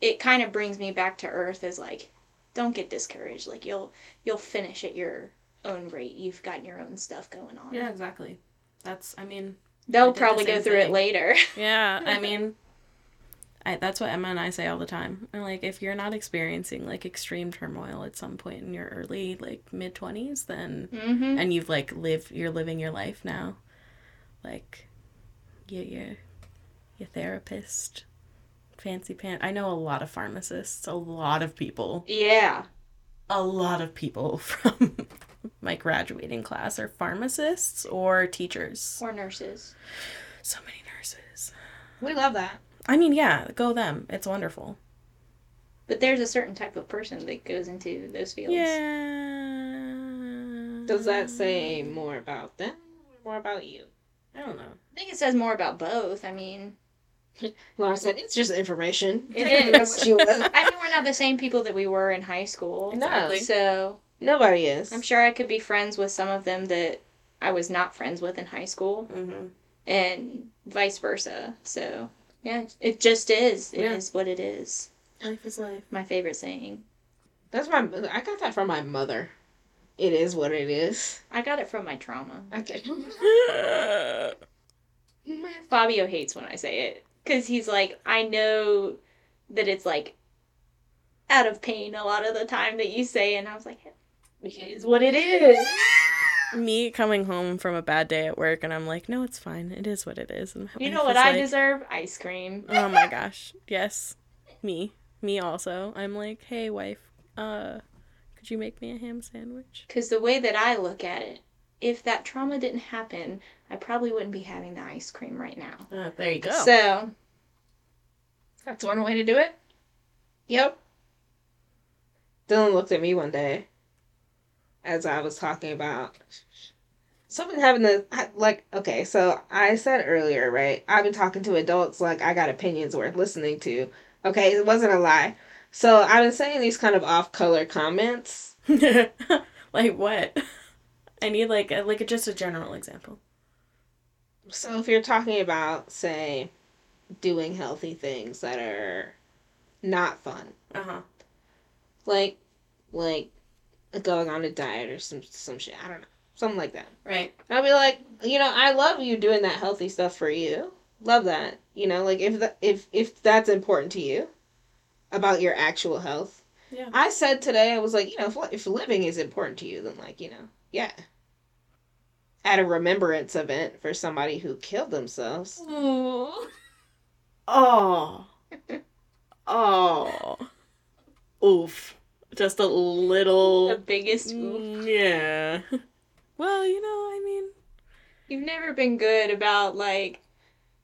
it kind of brings me back to earth as like don't get discouraged. Like you'll you'll finish at your own rate. You've got your own stuff going on. Yeah, exactly. That's, I mean, They'll the probably go through it later. [laughs] yeah, I mean, I, that's what Emma and I say all the time. Like, if you're not experiencing like extreme turmoil at some point in your early, like mid 20s, then, mm-hmm. and you've like lived, you're living your life now, like, you, you, your therapist, fancy pants. I know a lot of pharmacists, a lot of people, Yeah. a lot of people [laughs] from my graduating class are pharmacists or teachers. Or nurses. So many nurses. We love that. I mean, yeah, go them. It's wonderful. But there's a certain type of person that goes into those fields. Yeah. Does that say more about them or more about you? I don't know. I think it says more about both. I mean, [laughs] Lauren said, it's just information. It is. as you will. I mean, we're not the same people that we were in high school. No. Exactly. So Nobody is. I'm sure I could be friends with some of them that I was not friends with in high school, Mm-hmm. and vice versa. So yeah, it just is. It is Yeah. what it is. Life is life. My favorite saying. That's my. I got that from my mother. it is what it is. I got it from my trauma. Okay. [laughs] Fabio hates when I say it because he's like, I know that it's like out of pain a lot of the time that you say, and I was like, it is what it is. [laughs] Me coming home from a bad day at work and I'm like, no, it's fine. It is what it is. And You know what I like, deserve? Ice cream. [laughs] Oh my gosh. Yes. Me. Me also. I'm like, hey wife, uh could you make me a ham sandwich? Because the way that I look at it, if that trauma didn't happen, I probably wouldn't be having the ice cream right now. Uh, there you go. So, That's one way to do it. Yep. Dylan looked at me one day as I was talking about something happened to like okay, so I said earlier, right? I've been talking to adults like I got opinions worth listening to. Okay, it wasn't a lie. So I've been saying these kind of off color comments. [laughs] like what? I need like a, like a, just a general example. So if you're talking about say doing healthy things that are not fun, Uh-huh. like like going on a diet or some some shit. I don't know, something like that. Right. I'll be like, you know, I love you doing that healthy stuff for you. Love that. You know, like if that if if that's important to you about your actual health. Yeah. I said today I was like, you know, if, if living is important to you, then like, you know, yeah. At a remembrance event for somebody who killed themselves. [laughs] Oh. [laughs] Oh. Oof. Just a little. the biggest oof. Mm, Yeah. [laughs] Well, you know, I mean, You've never been good about, like,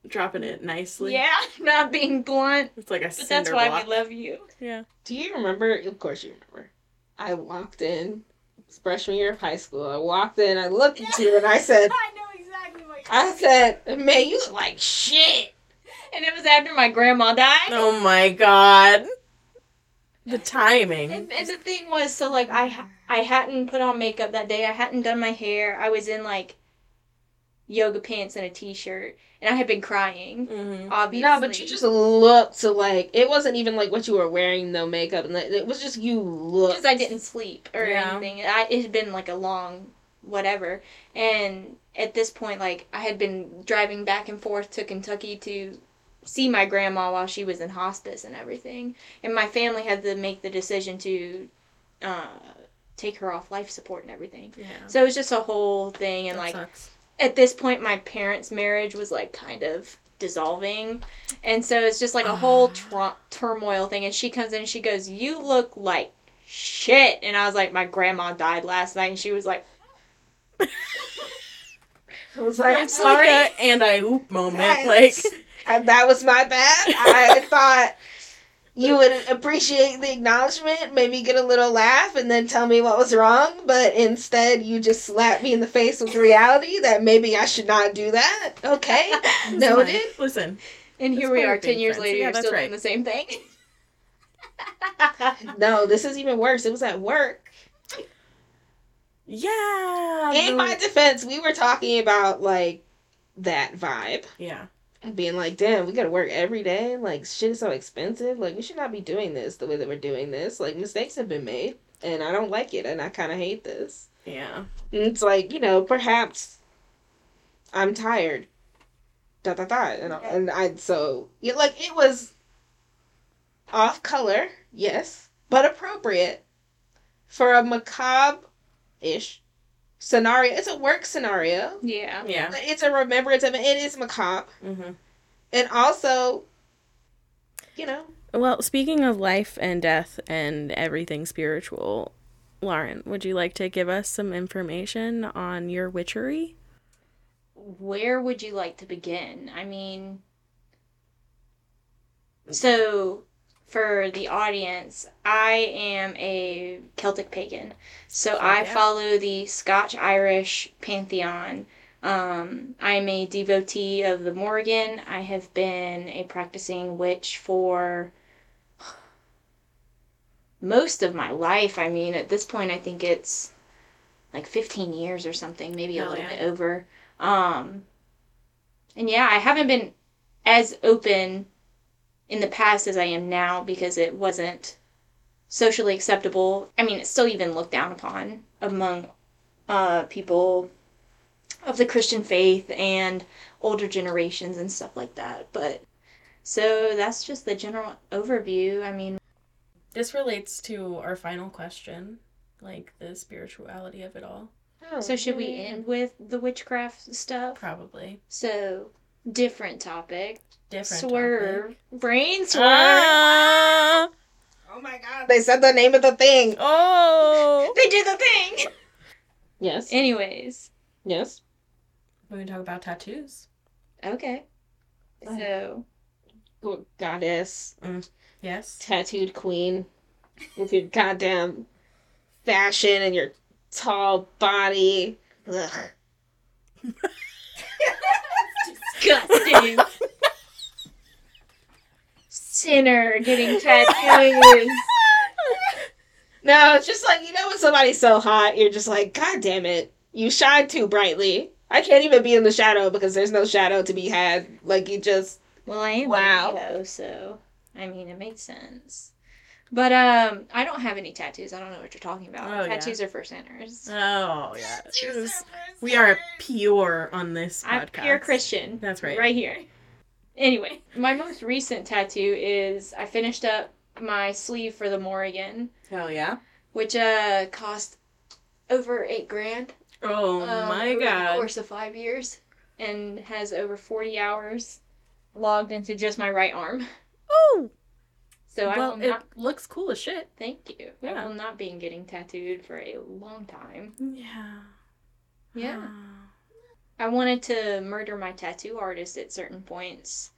dropping it nicely. yeah, [laughs] not being blunt. It's like a But cinder that's why block. we love you. Yeah. Do you remember? Of course you remember. I walked in, it's freshman year of high school. I walked in, I looked at you, and I said, [laughs] I know exactly what you're I said, man, you look like shit. And it was after my grandma died. Oh my god. The timing. And, and the thing was, so like I I hadn't put on makeup that day. I hadn't done my hair. I was in like yoga pants and a t-shirt, and I had been crying. Mm-hmm. Obviously, No, but you just looked so like it wasn't even like what you were wearing, no makeup, and it was just you looked. because I didn't sleep or Yeah. anything. I, it had been like a long whatever, and at this point, like I had been driving back and forth to Kentucky to see my grandma while she was in hospice and everything, and my family had to make the decision to uh, take her off life support and everything. Yeah. So it was just a whole thing, and That like sucks. at this point, my parents' marriage was like kind of dissolving, and so it's just like a whole tur- turmoil thing. And she comes in, and she goes, "You look like shit," and I was like, "My grandma died last night," and she was like, [laughs] I was like, I'm sorry. like a and I oop moment. Yes. Like And that was my bad. I [laughs] thought you would appreciate the acknowledgement, maybe get a little laugh, and then tell me what was wrong. But instead, you just slapped me in the face with reality that maybe I should not do that. Okay, [laughs] it's noted. fine. Listen. and here we are, ten years friends. later, Yeah, you're still right. doing the same thing. [laughs] No, this is even worse. It was at work. Yeah. In the- my defense, we were talking about like that vibe. yeah. Being like, damn, we gotta work every day. Like, shit is so expensive. Like, we should not be doing this the way that we're doing this. Like, mistakes have been made, and I don't like it, and I kind of hate this. Yeah. And it's like, you know, perhaps I'm tired. Da da da. And, I- and I, so, yeah, like, it was off color, yes, but appropriate for a macabre ish scenario. It's a work scenario. yeah. Yeah. It's a remembrance of it. It is macabre. Mm-hmm. And also, you know, Well, speaking of life and death and everything spiritual, Lauren, would you like to give us some information on your witchery? where would you like to begin? I mean, so for the audience, I am a Celtic pagan. So I yeah. follow the Scotch Irish pantheon. Um, I'm a devotee of the Morrigan. I have been a practicing witch for most of my life. I mean, at this point, I think it's like 15 years or something, maybe a little yeah. bit over. Um, and yeah, I haven't been as open in the past as I am now because it wasn't socially acceptable. I mean, it's still even looked down upon among uh, people of the Christian faith and older generations and stuff like that. But so that's just the general overview. I mean, This relates to our final question, like the spirituality of it all. so should we end with the witchcraft stuff? Probably. So different topic. Different. swerve. topic. Brain swerve. Ah! Oh my god, they said the name of the thing. Oh! They did the thing. Yes. Anyways, Yes. We can talk about tattoos. okay. So Go- Goddess, Yes. tattooed queen, with your goddamn fashion and your tall body. Ugh. [laughs] disgusting. Sinner getting tattoos. No, it's just like you know when somebody's so hot, you're just like, God damn it, you shine too brightly. I can't even be in the shadow because there's no shadow to be had. Like you just Well, I am Wow. Leo, so I mean it makes sense. But um, I don't have any tattoos. I don't know what you're talking about. Oh, yeah. tattoos are for sinners. Oh yeah. We are pure on this podcast. I'm pure Christian. That's right. Right here. Anyway, my most recent tattoo is I finished up my sleeve for the Morrigan, Hell yeah. which uh cost over eight grand. Oh um, my over The god. course of five years, and has over forty hours logged into just my right arm. Oh. So I will it not. looks cool as shit. Thank you. Yeah. I will not be getting tattooed for a long time. Yeah. Yeah. I wanted to murder my tattoo artist at certain points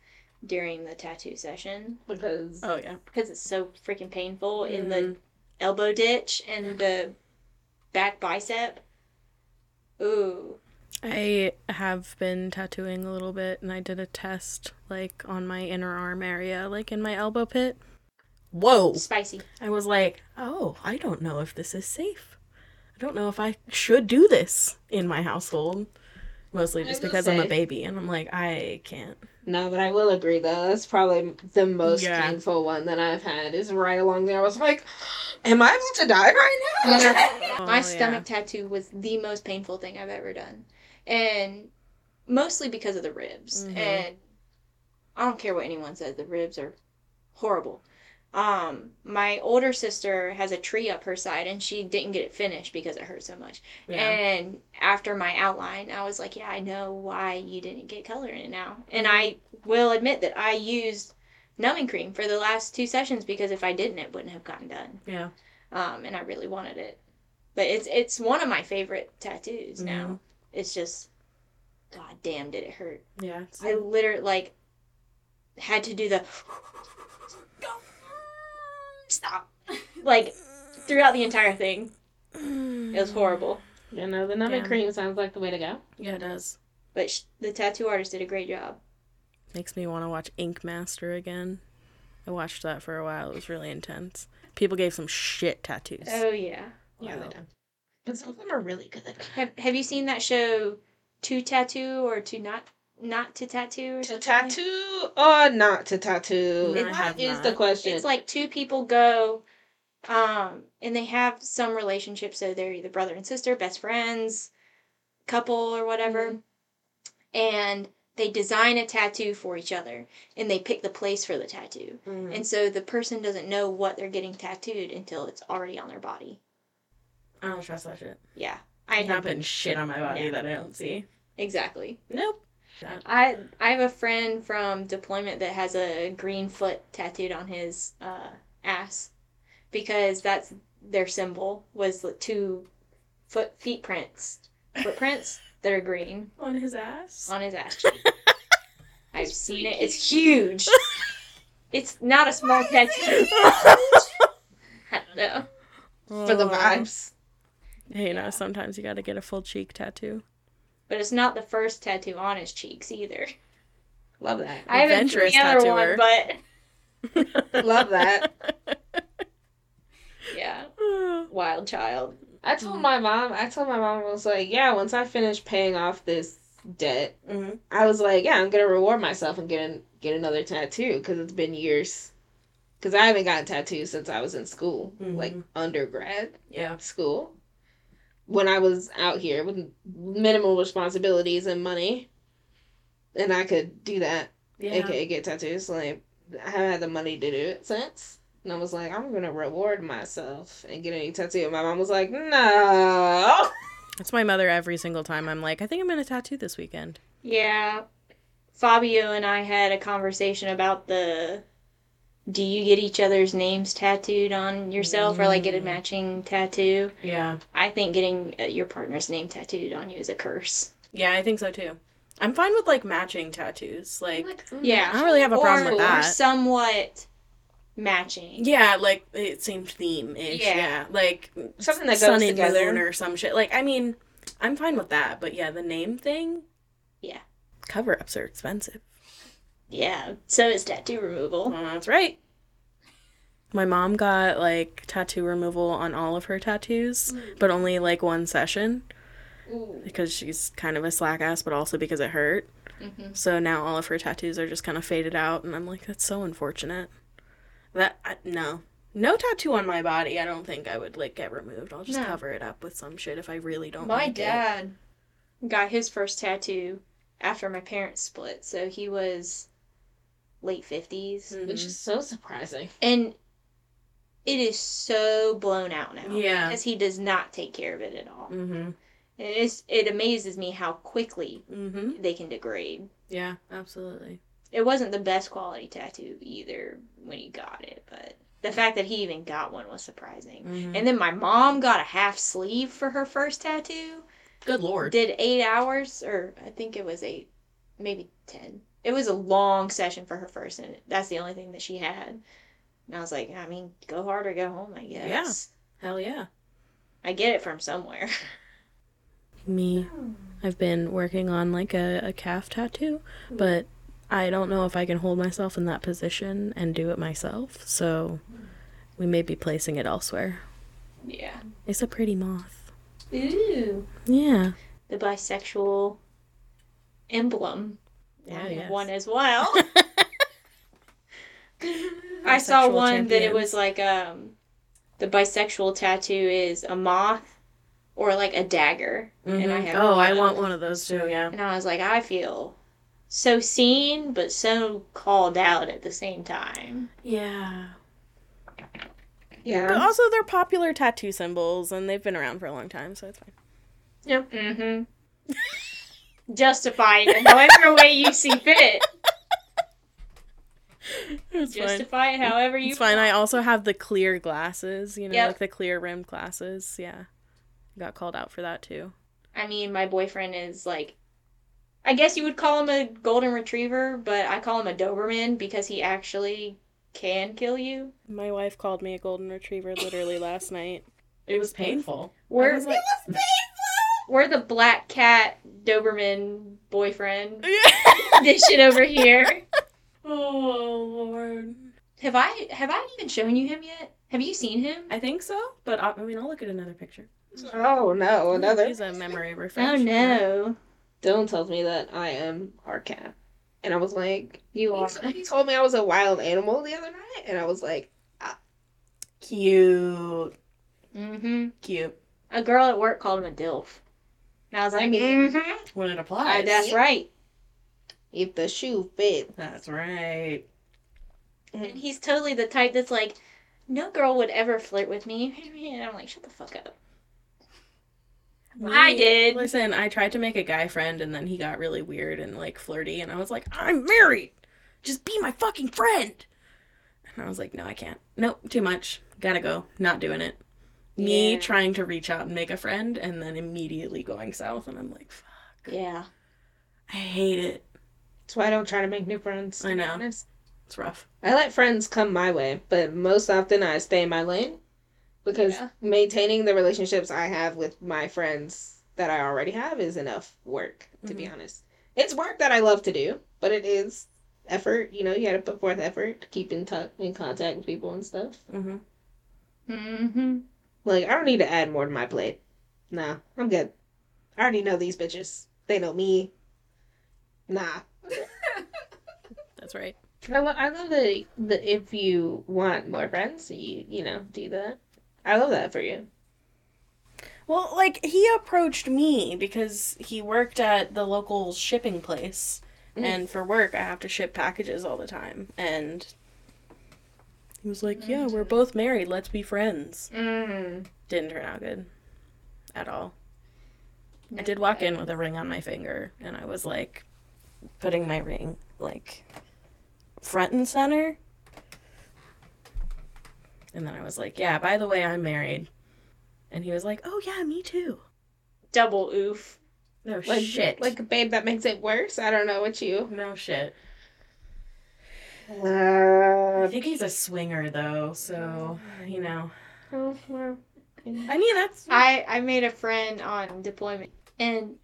during the tattoo session because Oh yeah. because it's so freaking painful in the Mhm. elbow ditch and the back bicep. Ooh. I have been tattooing a little bit and I did a test like on my inner arm area, like in my elbow pit. Whoa. Spicy. I was like, "Oh, I don't know if this is safe. I don't know if I should do this in my household." Mostly just will because I'm a baby and I'm like, "I can't." no, but I will agree though. That's probably the most Yeah. painful one that I've had. Is right along there. I was like, Am I about to die right now? [laughs] Oh, my yeah. stomach tattoo was the most painful thing I've ever done. And mostly because of the ribs. Mhm. And I don't care what anyone says, the ribs are horrible. Um, my older sister has a tree up her side and she didn't get it finished because it hurt so much. Yeah. And after my outline, I was like, Yeah, I know why you didn't get color in it now. And I will admit that I used numbing cream for the last two sessions because if I didn't, it wouldn't have gotten done yeah. um, and I really wanted it. But it's it's one of my favorite tattoos now. Mhm. It's just, god damn, did it hurt? Yeah. I literally like had to do the stop like throughout the entire thing. It was horrible, You know, the numbing Damn. cream sounds like the way to go. Yeah, it does. but sh- the tattoo artist did a great job. Makes me want to watch Ink Master again. I watched that for a while. It was really intense. People gave some shit tattoos. Oh yeah. Yeah, Wow. they do. But some of them are really good. Have Have you seen that show, To Tattoo or To Not Not to Tattoo? Or To something like- tattoo or not to tattoo? No, I That have is not. the question. It's like two people go, um, and they have some relationship, so they're either brother and sister, best friends, couple, or whatever. And they design a tattoo for each other, and they pick the place for the tattoo. Mhm. And so the person doesn't know what they're getting tattooed until it's already on their body. I don't trust that shit. Yeah, I I have have putting shit on my body Yeah. that I don't see. exactly. Nope. I I have a friend from deployment that has a green foot tattooed on his uh, ass because that's their symbol was the two foot feet prints footprints that are green On his ass. on his ass. [laughs] I've seen it. It's huge. [laughs] It's not a small tattoo. [laughs] no. for the vibes. Hey, you know, sometimes you got to get a full cheek tattoo. But it's not the first tattoo on his cheeks either. Love that. I haven't seen Adventurous the other tattooer. one, but [laughs] [laughs] Love that. yeah, [sighs] wild child. I told my mom. I told my mom I was like, yeah. Once I finish paying off this debt, Mhm. I was like, yeah, I'm gonna reward myself and get an, get another tattoo because it's been years because I haven't gotten tattoos since I was in school, Mhm. like undergrad Yeah. school. When I was out here with minimal responsibilities and money, and I could do that, Yeah. aka get tattoos. Like I haven't had the money to do it since. And I was like, I'm gonna reward myself and get a new tattoo. And my mom was like, No. [laughs] That's my mother every single time. I'm like, I think I'm gonna tattoo this weekend. Yeah. Fabio and I had a conversation about the do you get each other's names tattooed on yourself or like get a Mm. matching tattoo? Yeah. I think getting uh, your partner's name tattooed on you is a curse. Yeah, I think so too. I'm fine with like matching tattoos. Like, Yeah. I don't really have a problem or, with that. Or that. somewhat matching. yeah, like it same theme ish. Yeah. Yeah. Like Something that sun goes and together. moon or some shit. Like, I mean, I'm fine with that. But yeah, the name thing. Yeah. Cover ups are expensive. Yeah. So is tattoo removal. That's right. My mom got like tattoo removal on all of her tattoos, but only like one session because she's kind of a slack ass, but also because it hurt. Mhm. So now all of her tattoos are just kind of faded out, and I'm like, that's so unfortunate. That I, no, no tattoo on my body. I don't think I would like get removed. I'll just No. cover it up with some shit if I really don't. My like it. dad got his first tattoo after my parents split, so he was late 50s. Mhm. Which is so surprising. And it is so blown out now. Yeah. Because he does not take care of it at all. Mhm. And it's, it amazes me how quickly Mhm. they can degrade. Yeah, absolutely. It wasn't the best quality tattoo either when he got it, but the fact that he even got one was surprising. Mhm. And then my mom got a half sleeve for her first tattoo. Good lord. Did eight hours, or I think it was eight, maybe ten. It was a long session for her first, and that's the only thing that she had. And I was like, I mean, go hard or go home, I guess. Yeah. Hell yeah. I get it from somewhere. [laughs] Me, I've been working on like a, a calf tattoo, mm-hmm. but I don't know if I can hold myself in that position and do it myself. So mm-hmm. we may be placing it elsewhere. yeah. It's a pretty moth. Ooh. Yeah. The bisexual emblem. Yeah, I yes. one as well. [laughs] [laughs] I saw Bisexual one that it was like um the bisexual tattoo is a moth or like a dagger. And I Mhm. have oh, I want one of those too. Yeah. And I was like, I feel so seen but so called out at the same time. Yeah. Yeah. But Yeah. also, they're popular tattoo symbols, and they've been around for a long time, so it's fine. Yep. Mm-hmm. [laughs] Justify it in however way you see fit. [laughs] It's fine. Justify it however you It's fine. I also have the clear glasses, you know, Yep. like the clear rimmed glasses. Yeah. Got called out for that too. I mean, my boyfriend is like, I guess you would call him a golden retriever, but I call him a Doberman because he actually can kill you. My wife called me a golden retriever literally last night. It was painful. We're, I was like, we're the black cat Doberman boyfriend. [laughs] Yeah. this shit over here. [laughs] oh lord. Have I have I even shown you him yet? Have you seen him? I think so, but I, I mean, I'll look at another picture. Oh no, another. He's a memory refresh. Oh no. Dylan tells me that I am our cat. And I was like, You are. he told me I was a wild animal the other night. And I was like, Cute. Mm-hmm. Cute. A girl at work called him a DILF. And I was like, I mm-hmm. When it applies. that's right. if the shoe fit. That's right. And he's totally the type that's like, no girl would ever flirt with me. And [laughs] I'm like, shut the fuck up. I did. Listen, I tried to make a guy friend and then he got really weird and like flirty and I was like, I'm married. Just be my fucking friend. And I was like, no, I can't. Nope, too much. Gotta go. Not doing it. Me Yeah. trying to reach out and make a friend and then immediately going south and I'm like, fuck. Yeah. I hate it. That's why I don't try to make new friends. I know. honest. It's rough. I let friends come my way, but most often I stay in my lane because Yeah. maintaining the relationships I have with my friends that I already have is enough work, to be honest. It's work that I love to do, but it is effort. You know, you got to put forth effort to keep in touch, in contact with people and stuff. Mm-hmm. Mm-hmm. Like, I don't need to add more to my plate. Nah, I'm good. I already know these bitches. They know me. Nah. [laughs] That's right. I, lo- I love that, that if you want more friends, you you know do that. I love that for you. Well, like he approached me because he worked at the local shipping place, Mm. and for work I have to ship packages all the time, and he was like, "Yeah, we're both married. Let's be friends." Mm. Didn't turn out good, at all. I did walk in with a ring on my finger, and I was like, putting my ring like front and center. And then I was like, "Yeah, by the way, I'm married." And he was like, "Oh yeah, me too." Double oof. No Like shit. like a babe, that makes it worse. I don't know what you. no shit. I Uh, think he's a swinger though, so you know. oh, well, I mean, that's I I made a friend on deployment, and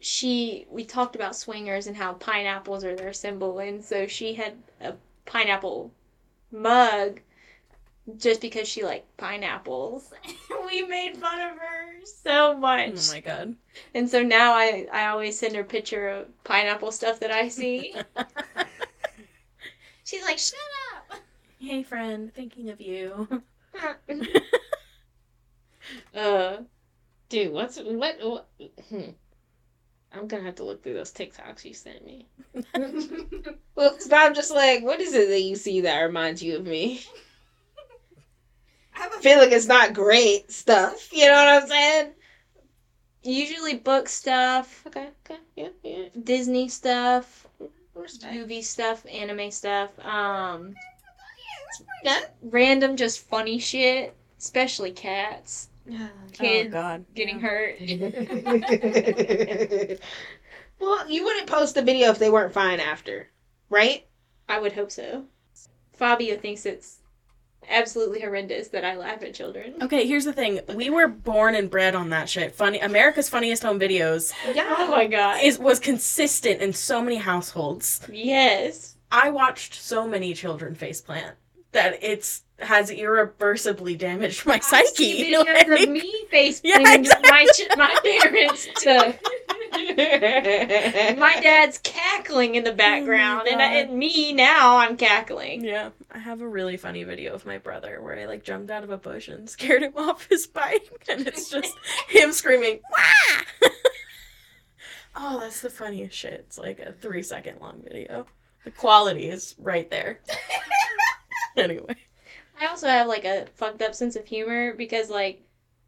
she we talked about swingers and how pineapples are their symbol, and so she had a pineapple mug just because she liked pineapples. [laughs] we made fun of her so much, oh my god. and so now I I always send her a picture of pineapple stuff that I see. [laughs] She's like, "Shut up." [laughs] hey friend, thinking of you. [laughs] Uh, dude, what's what? what hmm. I'm gonna have to look through those TikToks you sent me. [laughs] well, I'm just like, what is it that you see that reminds you of me? I feel like it's not great stuff. You know what I'm saying? usually book stuff, Okay, okay, yeah, yeah. Disney stuff. Respect. movie stuff, anime stuff, um, Yeah. random just funny shit, especially cats, oh god. getting hurt. [laughs] well, you wouldn't post the video if they weren't fine after, right? I would hope so. Fabio thinks it's absolutely horrendous that I laugh at children. Okay, here's the thing. We were born and bred on that shit. Funny America's Funniest Home Videos Yeah. Oh my god. is was consistent in so many households. yes. I watched so many children faceplant that it's has irreversibly damaged my I psyche. videos Like- of me face [laughs] Yeah, my my parents to [laughs] [laughs] my dad's cackling in the oh background, and, I, and me now I'm cackling. Yeah, I have a really funny video of my brother where I like jumped out of a bush and [laughs] scared him off his bike, and it's just [laughs] him screaming, "Wah!" [laughs] oh, that's the funniest shit. It's like a three second long video. The quality is right there. anyway, I also have like a fucked up sense of humor because like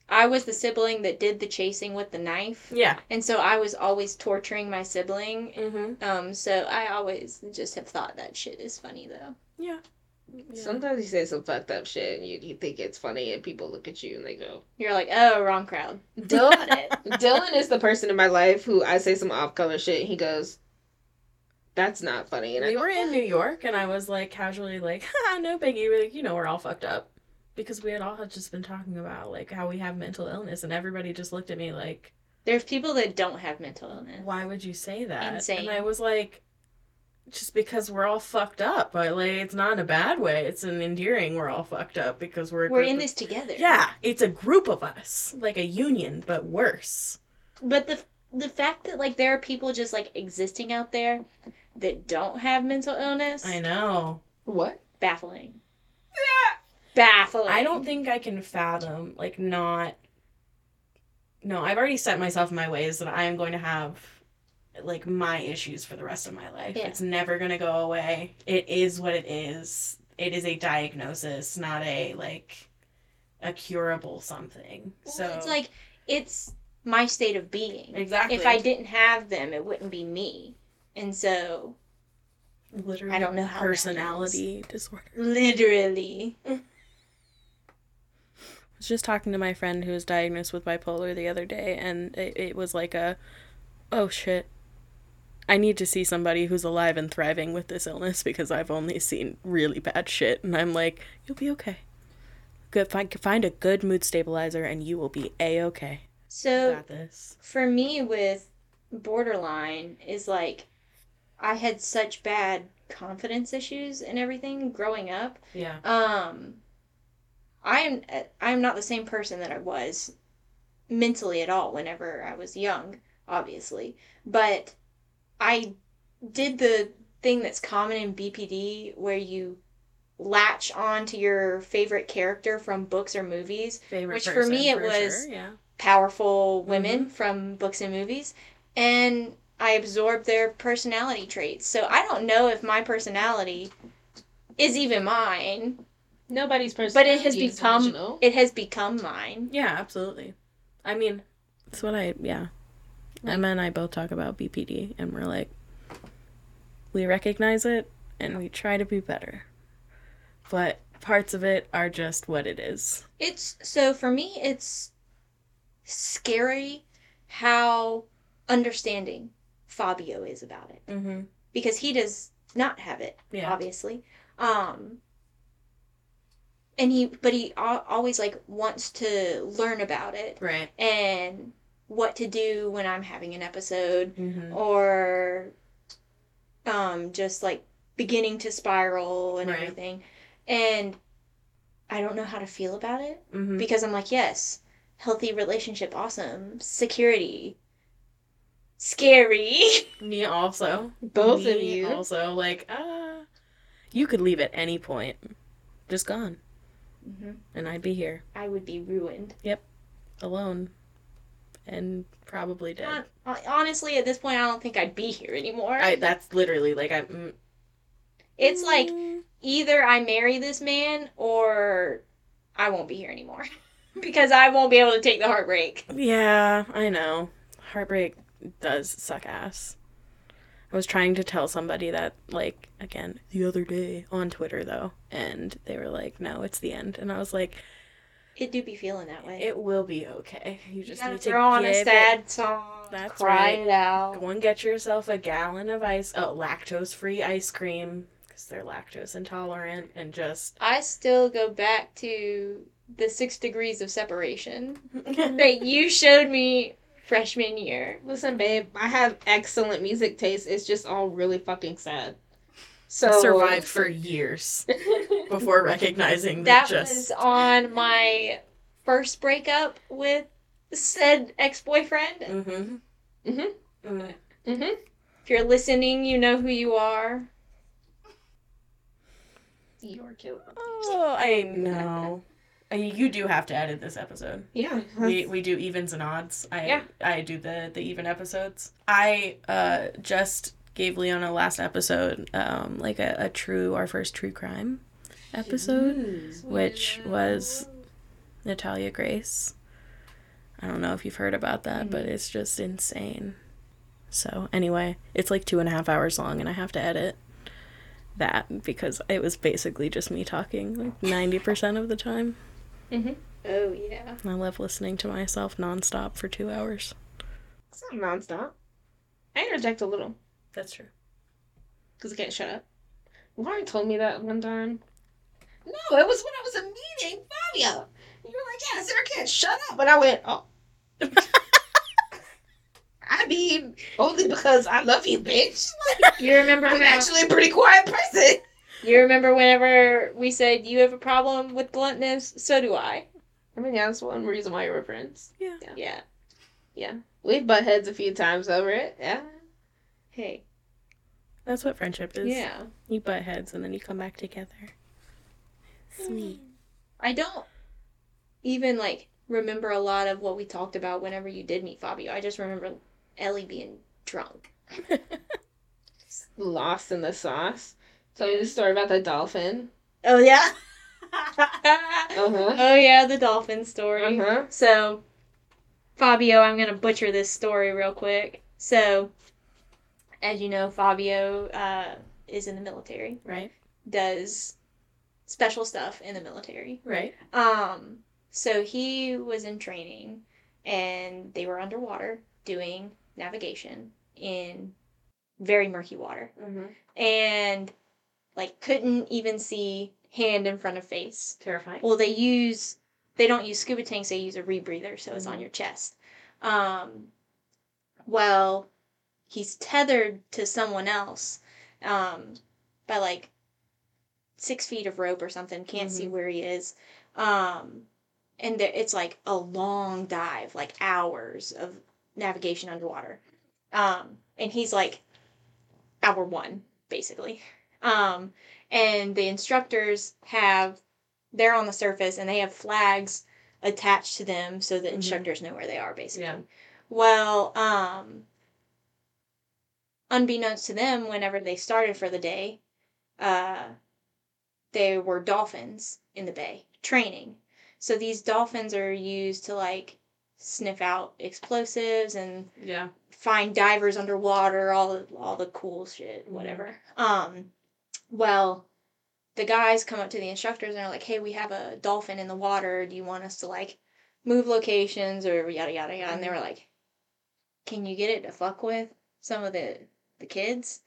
I was the sibling that did the chasing with the knife. yeah. And so I was always torturing my sibling. Mm-hmm. Um so I always just have thought that shit is funny though. Yeah. Sometimes you say some fucked up shit and you, you think it's funny and people look at you and they go, You're like, "Oh, wrong crowd." [laughs] Dylan, Dylan is the person in my life who I say some off color shit and he goes, That's not funny. And I we go, were in New York, and I was like casually like, [laughs] "Ha, no biggie." We're like, you know, we're all fucked up because we had all had just been talking about like how we have mental illness, and everybody just looked at me like, There's people that don't have mental illness. "Why would you say that?" Insane. And I was like, "Just because we're all fucked up, but like it's not in a bad way. It's an endearing. We're all fucked up because we're a We're group in of- this together. Yeah, it's a group of us, like a union, but worse. But the the fact that like there are people just like existing out there that don't have mental illness, I know. What? baffling. Baffling. I don't think I can fathom like not No, I've already set myself in my ways that I am going to have like my issues for the rest of my life. Yeah. It's never going to go away. It is what it is. It is a diagnosis, not a like a curable something. Well, so it's like it's my state of being. exactly. If I didn't have them, it wouldn't be me. And so, literally I don't know how personality disorder. literally, [laughs] was just talking to my friend who was diagnosed with bipolar the other day, and it, it was like a, oh shit. I need to see somebody who's alive and thriving with this illness because I've only seen really bad shit, and I'm like, you'll be okay. Good, find find a good mood stabilizer, and you will be a okay. so this. for me with borderline is like I had such bad confidence issues and everything growing up. Yeah. Um I'm uh, I'm not the same person that I was mentally at all whenever I was young, obviously. But I did the thing that's common in BPD where you latch on to your favorite character from books or movies. Favorite Which for me, it for was- sure, yeah. powerful women mm-hmm. from books and movies and I absorbed their personality traits. So I don't know if my personality is even mine, Nobody's personal. but it has become it has become mine. Yeah, absolutely. I mean, that's what I yeah. Emma and I both talk about BPD, and we're like, we recognize it, and we try to be better, but parts of it are just what it is. It's so for me it's scary how understanding Fabio is about it Mm-hmm. because he does not have it Yeah. obviously. Um and he but he always like wants to learn about it Right. and what to do when I'm having an episode Mm-hmm. or um just like beginning to spiral and Right. everything. And I don't know how to feel about it Mm-hmm. because I'm like, yes, healthy relationship, awesome. Security. Scary. [laughs] Me also. Both of you. also like ah, you could leave at any point, just gone, Mhm. and I'd be here I would be ruined. Yep, alone, and probably dead. Hon- Honestly, at this point, I don't think I'd be here anymore. I that's literally like I'm. mm, it's like either I marry this man or I won't be here anymore. [laughs] because I won't be able to take the heartbreak. Yeah, I know. Heartbreak does suck ass. I was trying to tell somebody that, like, again, the other day on Twitter, though, and they were like, no, it's the end. And I was like, It do be feeling that way. it will be okay. You you just gotta need to throw on a it- sad song. That's cry right. it out. Go and get yourself a gallon of ice, oh, lactose free ice cream, because they're lactose intolerant, and just. I still go back to the six degrees of separation [laughs] that you showed me freshman year. Listen, babe, I have excellent music taste. It's just all really fucking sad. So I survived for years [laughs] before recognizing That that, just was on my first breakup with said ex boyfriend. Mm-hmm. Mhm. Mm. hmm If you're listening, you know who you are. You're killing. Oh, I know. You do have to edit this episode. Yeah. We we do evens and odds. I Yeah. I do the the even episodes. I uh just gave Leona last episode um like a, a true our first true crime episode, which was Natalia Grace. I don't know if you've heard about that, but it's just insane. So anyway, it's like two and a half hours long, and I have to edit that because it was basically just me talking like ninety percent of the time. Mm-hmm. Oh, yeah. I love listening to myself nonstop for two hours. It's not nonstop. I interject a little That's true. because I can't shut up. Lauren told me that one time. No, it was when I was in a meeting, Fabio. You were like, yeah, Sarah can't shut up. But I went, oh. [laughs] I mean, only because I love you, bitch. You remember I'm how- actually a pretty quiet person. You remember whenever we said you have a problem with bluntness? So do I. I mean, yeah, that's one reason why we're friends. Yeah. Yeah. Yeah. We've butt heads a few times over it. Yeah. Hey. That's what friendship is. Yeah. You butt heads and then you come back together. Sweet. I don't even like remember a lot of what we talked about whenever you did meet Fabio. I just remember Ellie being drunk. [laughs] Lost in the sauce. Tell me the story about the dolphin. Oh yeah. [laughs] Uh-huh. oh yeah, the dolphin story. Uh-huh. So, Fabio, I'm gonna butcher this story real quick. So, as you know, Fabio uh, is in the military. Right? Does special stuff in the military. Right. Um, so he was in training and they were underwater doing navigation in very murky water Mm-hmm. and like couldn't even see hand in front of face. Terrifying. Well, they use they don't use scuba tanks, they use a rebreather, so it's on your chest. Um well, he's tethered to someone else um by like six feet of rope or something, can't see where he is. Um and there, it's like a long dive, like hours of navigation underwater. Um and he's like hour one basically. Um, and the instructors have they're on the surface and they have flags attached to them so the Mhm. instructors know where they are basically. Yeah. Well, um, unbeknownst to them, whenever they started for the day, uh, there were dolphins in the bay training. So these dolphins are used to like sniff out explosives and Yeah. find divers underwater, all the, all the cool shit, whatever. Um, well, the guys come up to the instructors and are like, "Hey, we have a dolphin in the water. Do you want us to like move locations or yada yada yada?" And they were like, "Can you get it to fuck with some of the the kids?"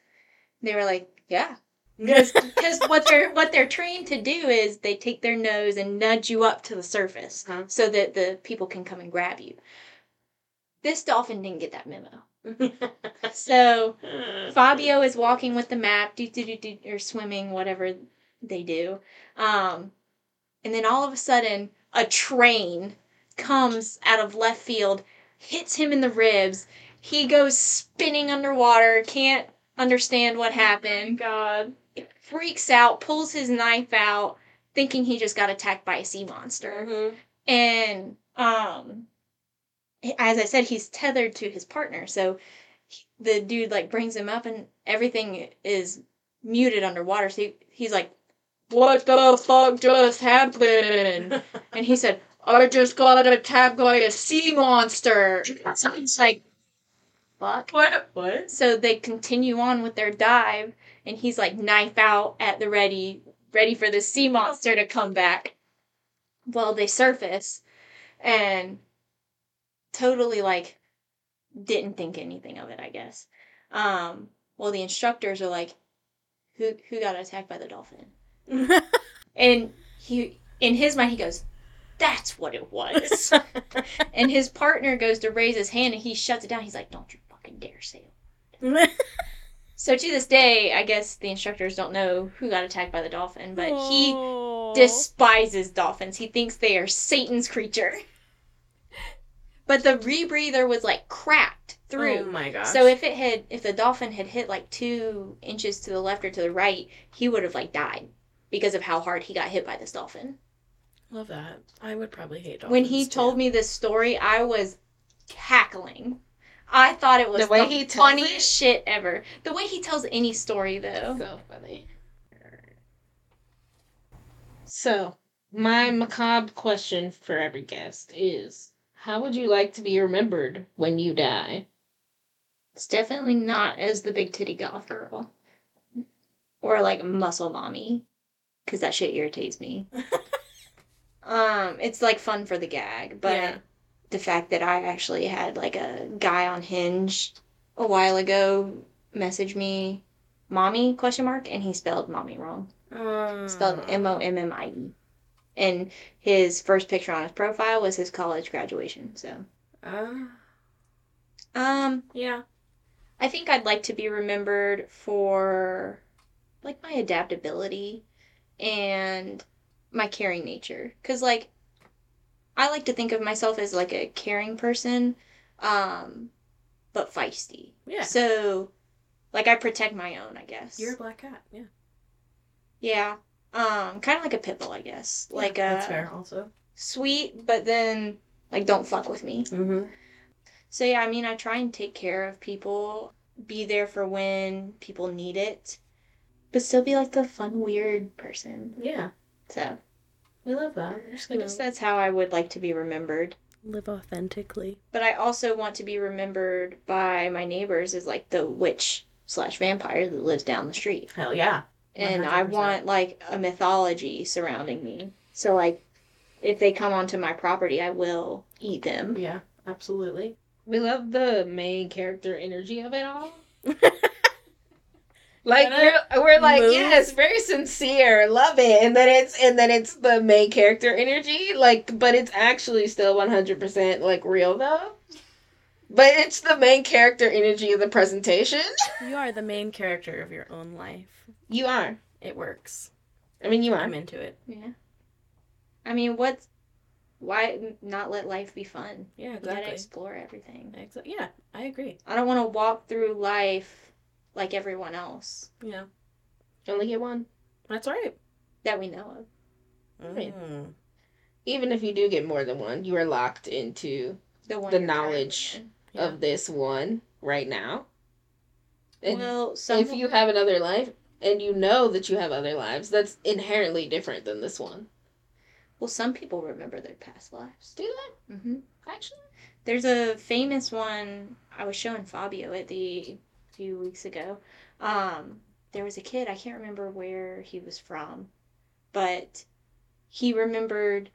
They were like, "Yeah." [laughs] Because what they're what they're trained to do is they take their nose and nudge you up to the surface Uh-huh. so that the people can come and grab you. This dolphin didn't get that memo. So [laughs] Fabio is walking with the map, do do do do, or swimming, whatever they do. Um, and then all of a sudden, a train comes out of left field, hits him in the ribs. He goes spinning underwater, can't understand what happened. God. Freaks out, pulls his knife out, thinking he just got attacked by a sea monster Mhm. and um as i said he's tethered to his partner. So he- the dude like brings him up and everything is muted underwater. So he, he's like what the fuck just happened? [laughs] And he said i just got attacked by a sea monster. So it's like fuck. What? What? so they continue on with their dive and he's like knife out at the ready ready for the sea monster to come back. Well they surface and totally like didn't think anything of it i guess um well the instructors are like who who got attacked by the dolphin [laughs] and he in his mind he goes that's what it was [laughs] and his partner goes to raise his hand and he shuts it down he's like don't you fucking dare say it [laughs] so to this day, I guess the instructors don't know who got attacked by the dolphin, but he Oh. despises dolphins. He thinks they are Satan's creature. But the rebreather was like cracked oh through. Oh my gosh. so if it had if the dolphin had hit like two inches to the left or to the right, he would have like died because of how hard he got hit by this dolphin. Love that. I would probably hate dolphins. when he told me this story, I was cackling. I thought it was The way the he tells funniest it? shit ever. The way he tells any story though. So funny. So, my macabre question for every guest is How would you like to be remembered when you die? It's definitely not as the big titty goth girl. Or like muscle mommy. Cause that shit irritates me. [laughs] um, it's like fun for the gag, but Yeah. the fact that I actually had like a guy on Hinge a while ago message me mommy question mark and he spelled mommy wrong. Spelled M O M M I E. And his first picture on his profile was his college graduation, so Uh, um yeah. I think I'd like to be remembered for like my adaptability and my caring nature cuz like I like to think of myself as like a caring person um but feisty. Yeah. So like I protect my own, I guess. You're a black cat. Yeah. yeah. Um kind of like a pit bull, I guess. like a That's uh fair, also. sweet but then like don't fuck with me. Mm-hmm. So yeah, I mean, I try and take care of people, be there for when people need it, but still be like the fun, weird person. Yeah. So We love that. I guess that's how I would like to be remembered. Live authentically. But I also want to be remembered by my neighbors as like the witch slash vampire that lives down the street, Hell yeah. And I 100%. want like a mythology surrounding me. So like, if they come onto my property, I will eat them. Yeah, absolutely. We love the main character energy of it all. [laughs] Like we're, we're like move. yes, very sincere, love it, and then it's and then it's the main character energy, like, but it's actually still one hundred percent like real though. But it's the main character energy of the presentation. You are the main character of your own life. You are. It works. I mean, you are. I'm into it. Yeah. I mean, what's why not let life be fun? Yeah, You gotta exactly. explore everything. Exa- yeah, I agree. I don't want to walk through life like everyone else Yeah. Only get one. That's right. that we know of. Right. Mm. Even if you do get more than one, you are locked into The one The knowledge. in. Yeah. of this one right now. And well, some if you have another life and you know that you have other lives, that's inherently different than this one. well some people remember their past lives. Do that hmm actually? There's a famous one I was showing Fabio at the few weeks ago. Um, there was a kid I can't remember where he was from, but he remembered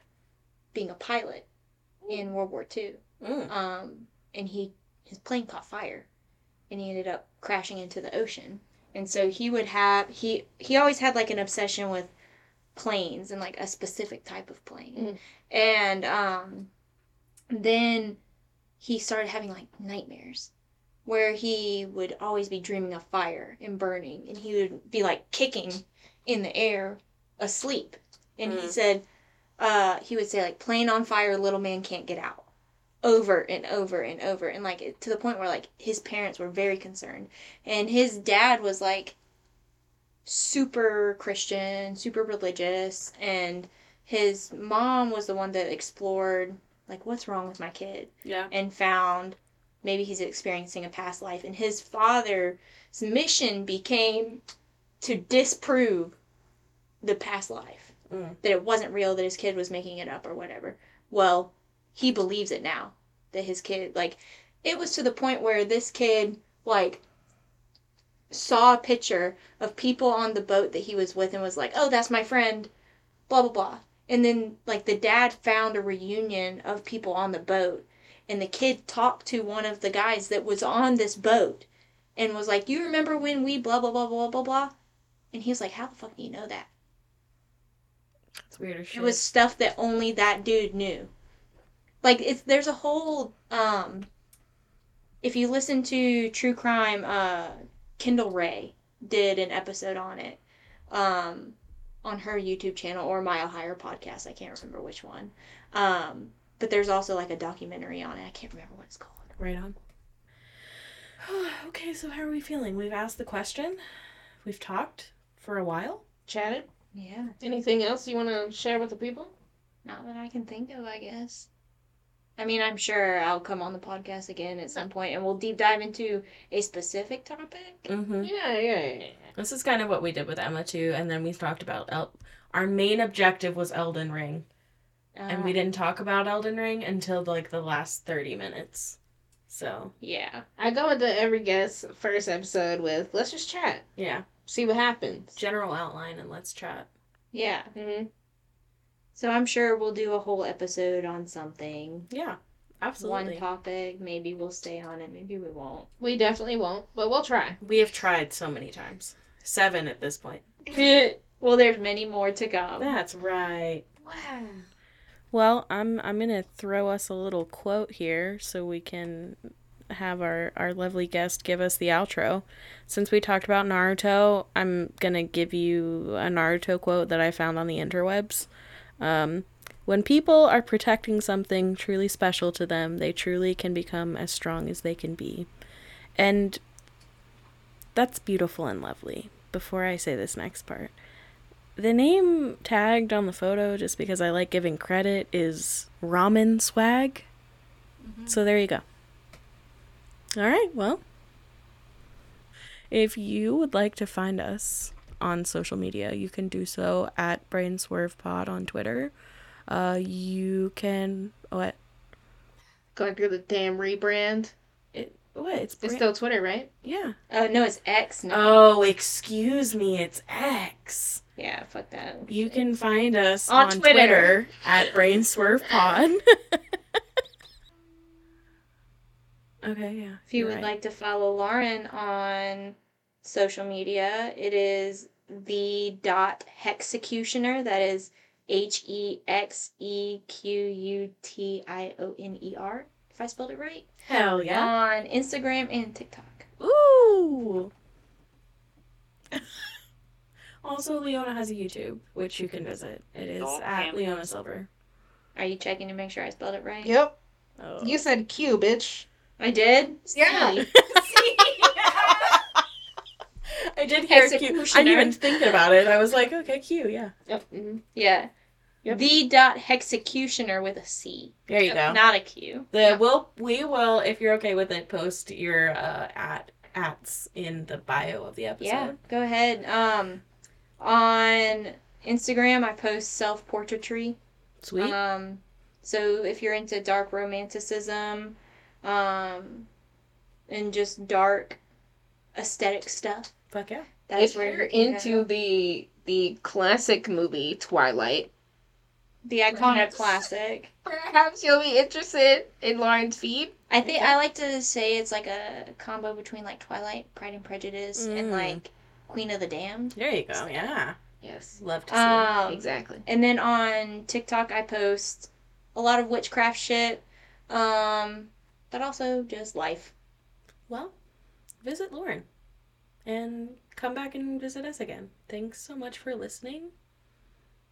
being a pilot in World War II. Mm. Um, and he his plane caught fire, and he ended up crashing into the ocean. And so he would have he he always had like an obsession with planes and like a specific type of plane. Mhm. And um, then he started having like nightmares where he would always be dreaming of fire and burning and he would be like kicking in the air asleep and he Mm. said uh he would say like plane on fire little man can't get out over and over and over and like to the point where like his parents were very concerned. And his dad was like super christian super religious and his mom was the one that explored like what's wrong with my kid? Yeah. and found maybe he's experiencing a past life. And his father's mission became to disprove the past life. Mm. that it wasn't real that his kid was making it up or whatever. Well he believes it now that his kid like it was to the point where this kid like saw a picture of people on the boat that he was with and was like oh that's my friend blah blah blah and then like the dad found a reunion of people on the boat and the kid talked to one of the guys that was on this boat and was like you remember when we blah blah blah blah blah blah and he was like how the fuck do you know that It's weird as shit. it was stuff that only that dude knew. Like it's there's a whole um if you listen to true crime uh Kendall Rae did an episode on it um on her YouTube channel or Mile Higher podcast, I can't remember which one. Um but there's also like a documentary on it. I can't remember what it's called. Right on. [sighs] okay, so how are we feeling? We've asked the question. We've talked for a while. Chatted? Yeah, Anything else you want to share with the people? not that I can think of, I guess. I mean, I'm sure I'll come on the podcast again at some point and we'll deep dive into a specific topic. Mm-hmm. Yeah, yeah, yeah. This is kind of what we did with Emma too, and then we talked about El- our main objective was Elden Ring, and we Uh, didn't talk about Elden Ring until like the last thirty minutes. So Yeah. I go into every guest first episode with let's just chat, yeah, see what happens. general outline, and let's chat. Yeah. hmm So I'm sure we'll do a whole episode on something. Yeah, absolutely. One topic. Maybe we'll stay on it. Maybe we won't. We definitely won't, but we'll try. We have tried so many times. Seven at this point. [laughs] well, there's many more to come. That's right. Wow. Well, I'm I'm gonna throw us a little quote here so we can have our our lovely guest give us the outro. Since we talked about Naruto, I'm gonna give you a Naruto quote that I found on the interwebs. Um, when people are protecting something truly special to them, they truly can become as strong as they can be, and that's beautiful and lovely. Before I say this next part the name tagged on the photo, just because I like giving credit, is Ramen Swag. So there you go. All right, well, if you would like to find us on social media, you can do so at BrainswervePod on Twitter. Uh, you can what? Going through the damn rebrand. It what? It's, It's still Twitter, right? yeah. Oh no, it's X now. Oh, excuse me, it's X. Yeah, fuck that. You can find us On on, Twitter. Twitter. at BrainswervePod. [laughs] okay, yeah. If you would right. like to follow Lauren on social media, it is the dot hexecutioner. That is H E X E Q U T I O N E R. If I spelled it right. Hell yeah. On Instagram and TikTok. Ooh. [laughs] also, Leona has a YouTube, which you can visit. It is at Leona Silver. Are you checking to make sure I spelled it right? Yep. Oh. You said Q, bitch. I did. Yeah. [laughs] See? Did hear Q. I didn't even think about it. I was like, okay, Q, yeah. Yep. mhm. Yeah. Yep. The dot executioner with a C, There you go. not a Q. The we'll we will, if you're okay with it, post your uh at ats in the bio of the episode. Yeah, go ahead. Um, on Instagram, I post self portraitry. Sweet. Um, so if you're into dark romanticism, um, and just dark aesthetic stuff, Fuck yeah. that's if where you're into go. the the classic movie Twilight, the iconic classic. perhaps you'll be interested in Lauren's feed. I think I like to say it's like a combo between like Twilight, Pride and Prejudice, and Mm. like Queen of the Damned. There you go. Yeah. Yes, Love to see it. Um, exactly. And then on TikTok, I post a lot of witchcraft shit, um, but also just life. Well, visit Lauren and come back and visit us again. Thanks so much for listening.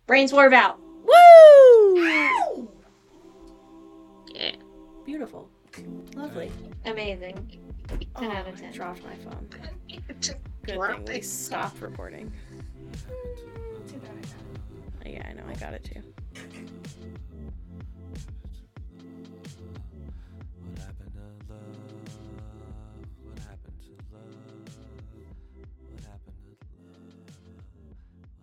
Brain swerve out. Woo! Yeah. Beautiful. Lovely. Amazing. 10 out of oh, I 10. dropped my phone. [laughs] Good Dropped thing we it. stopped recording. Yeah, I know. I got it too.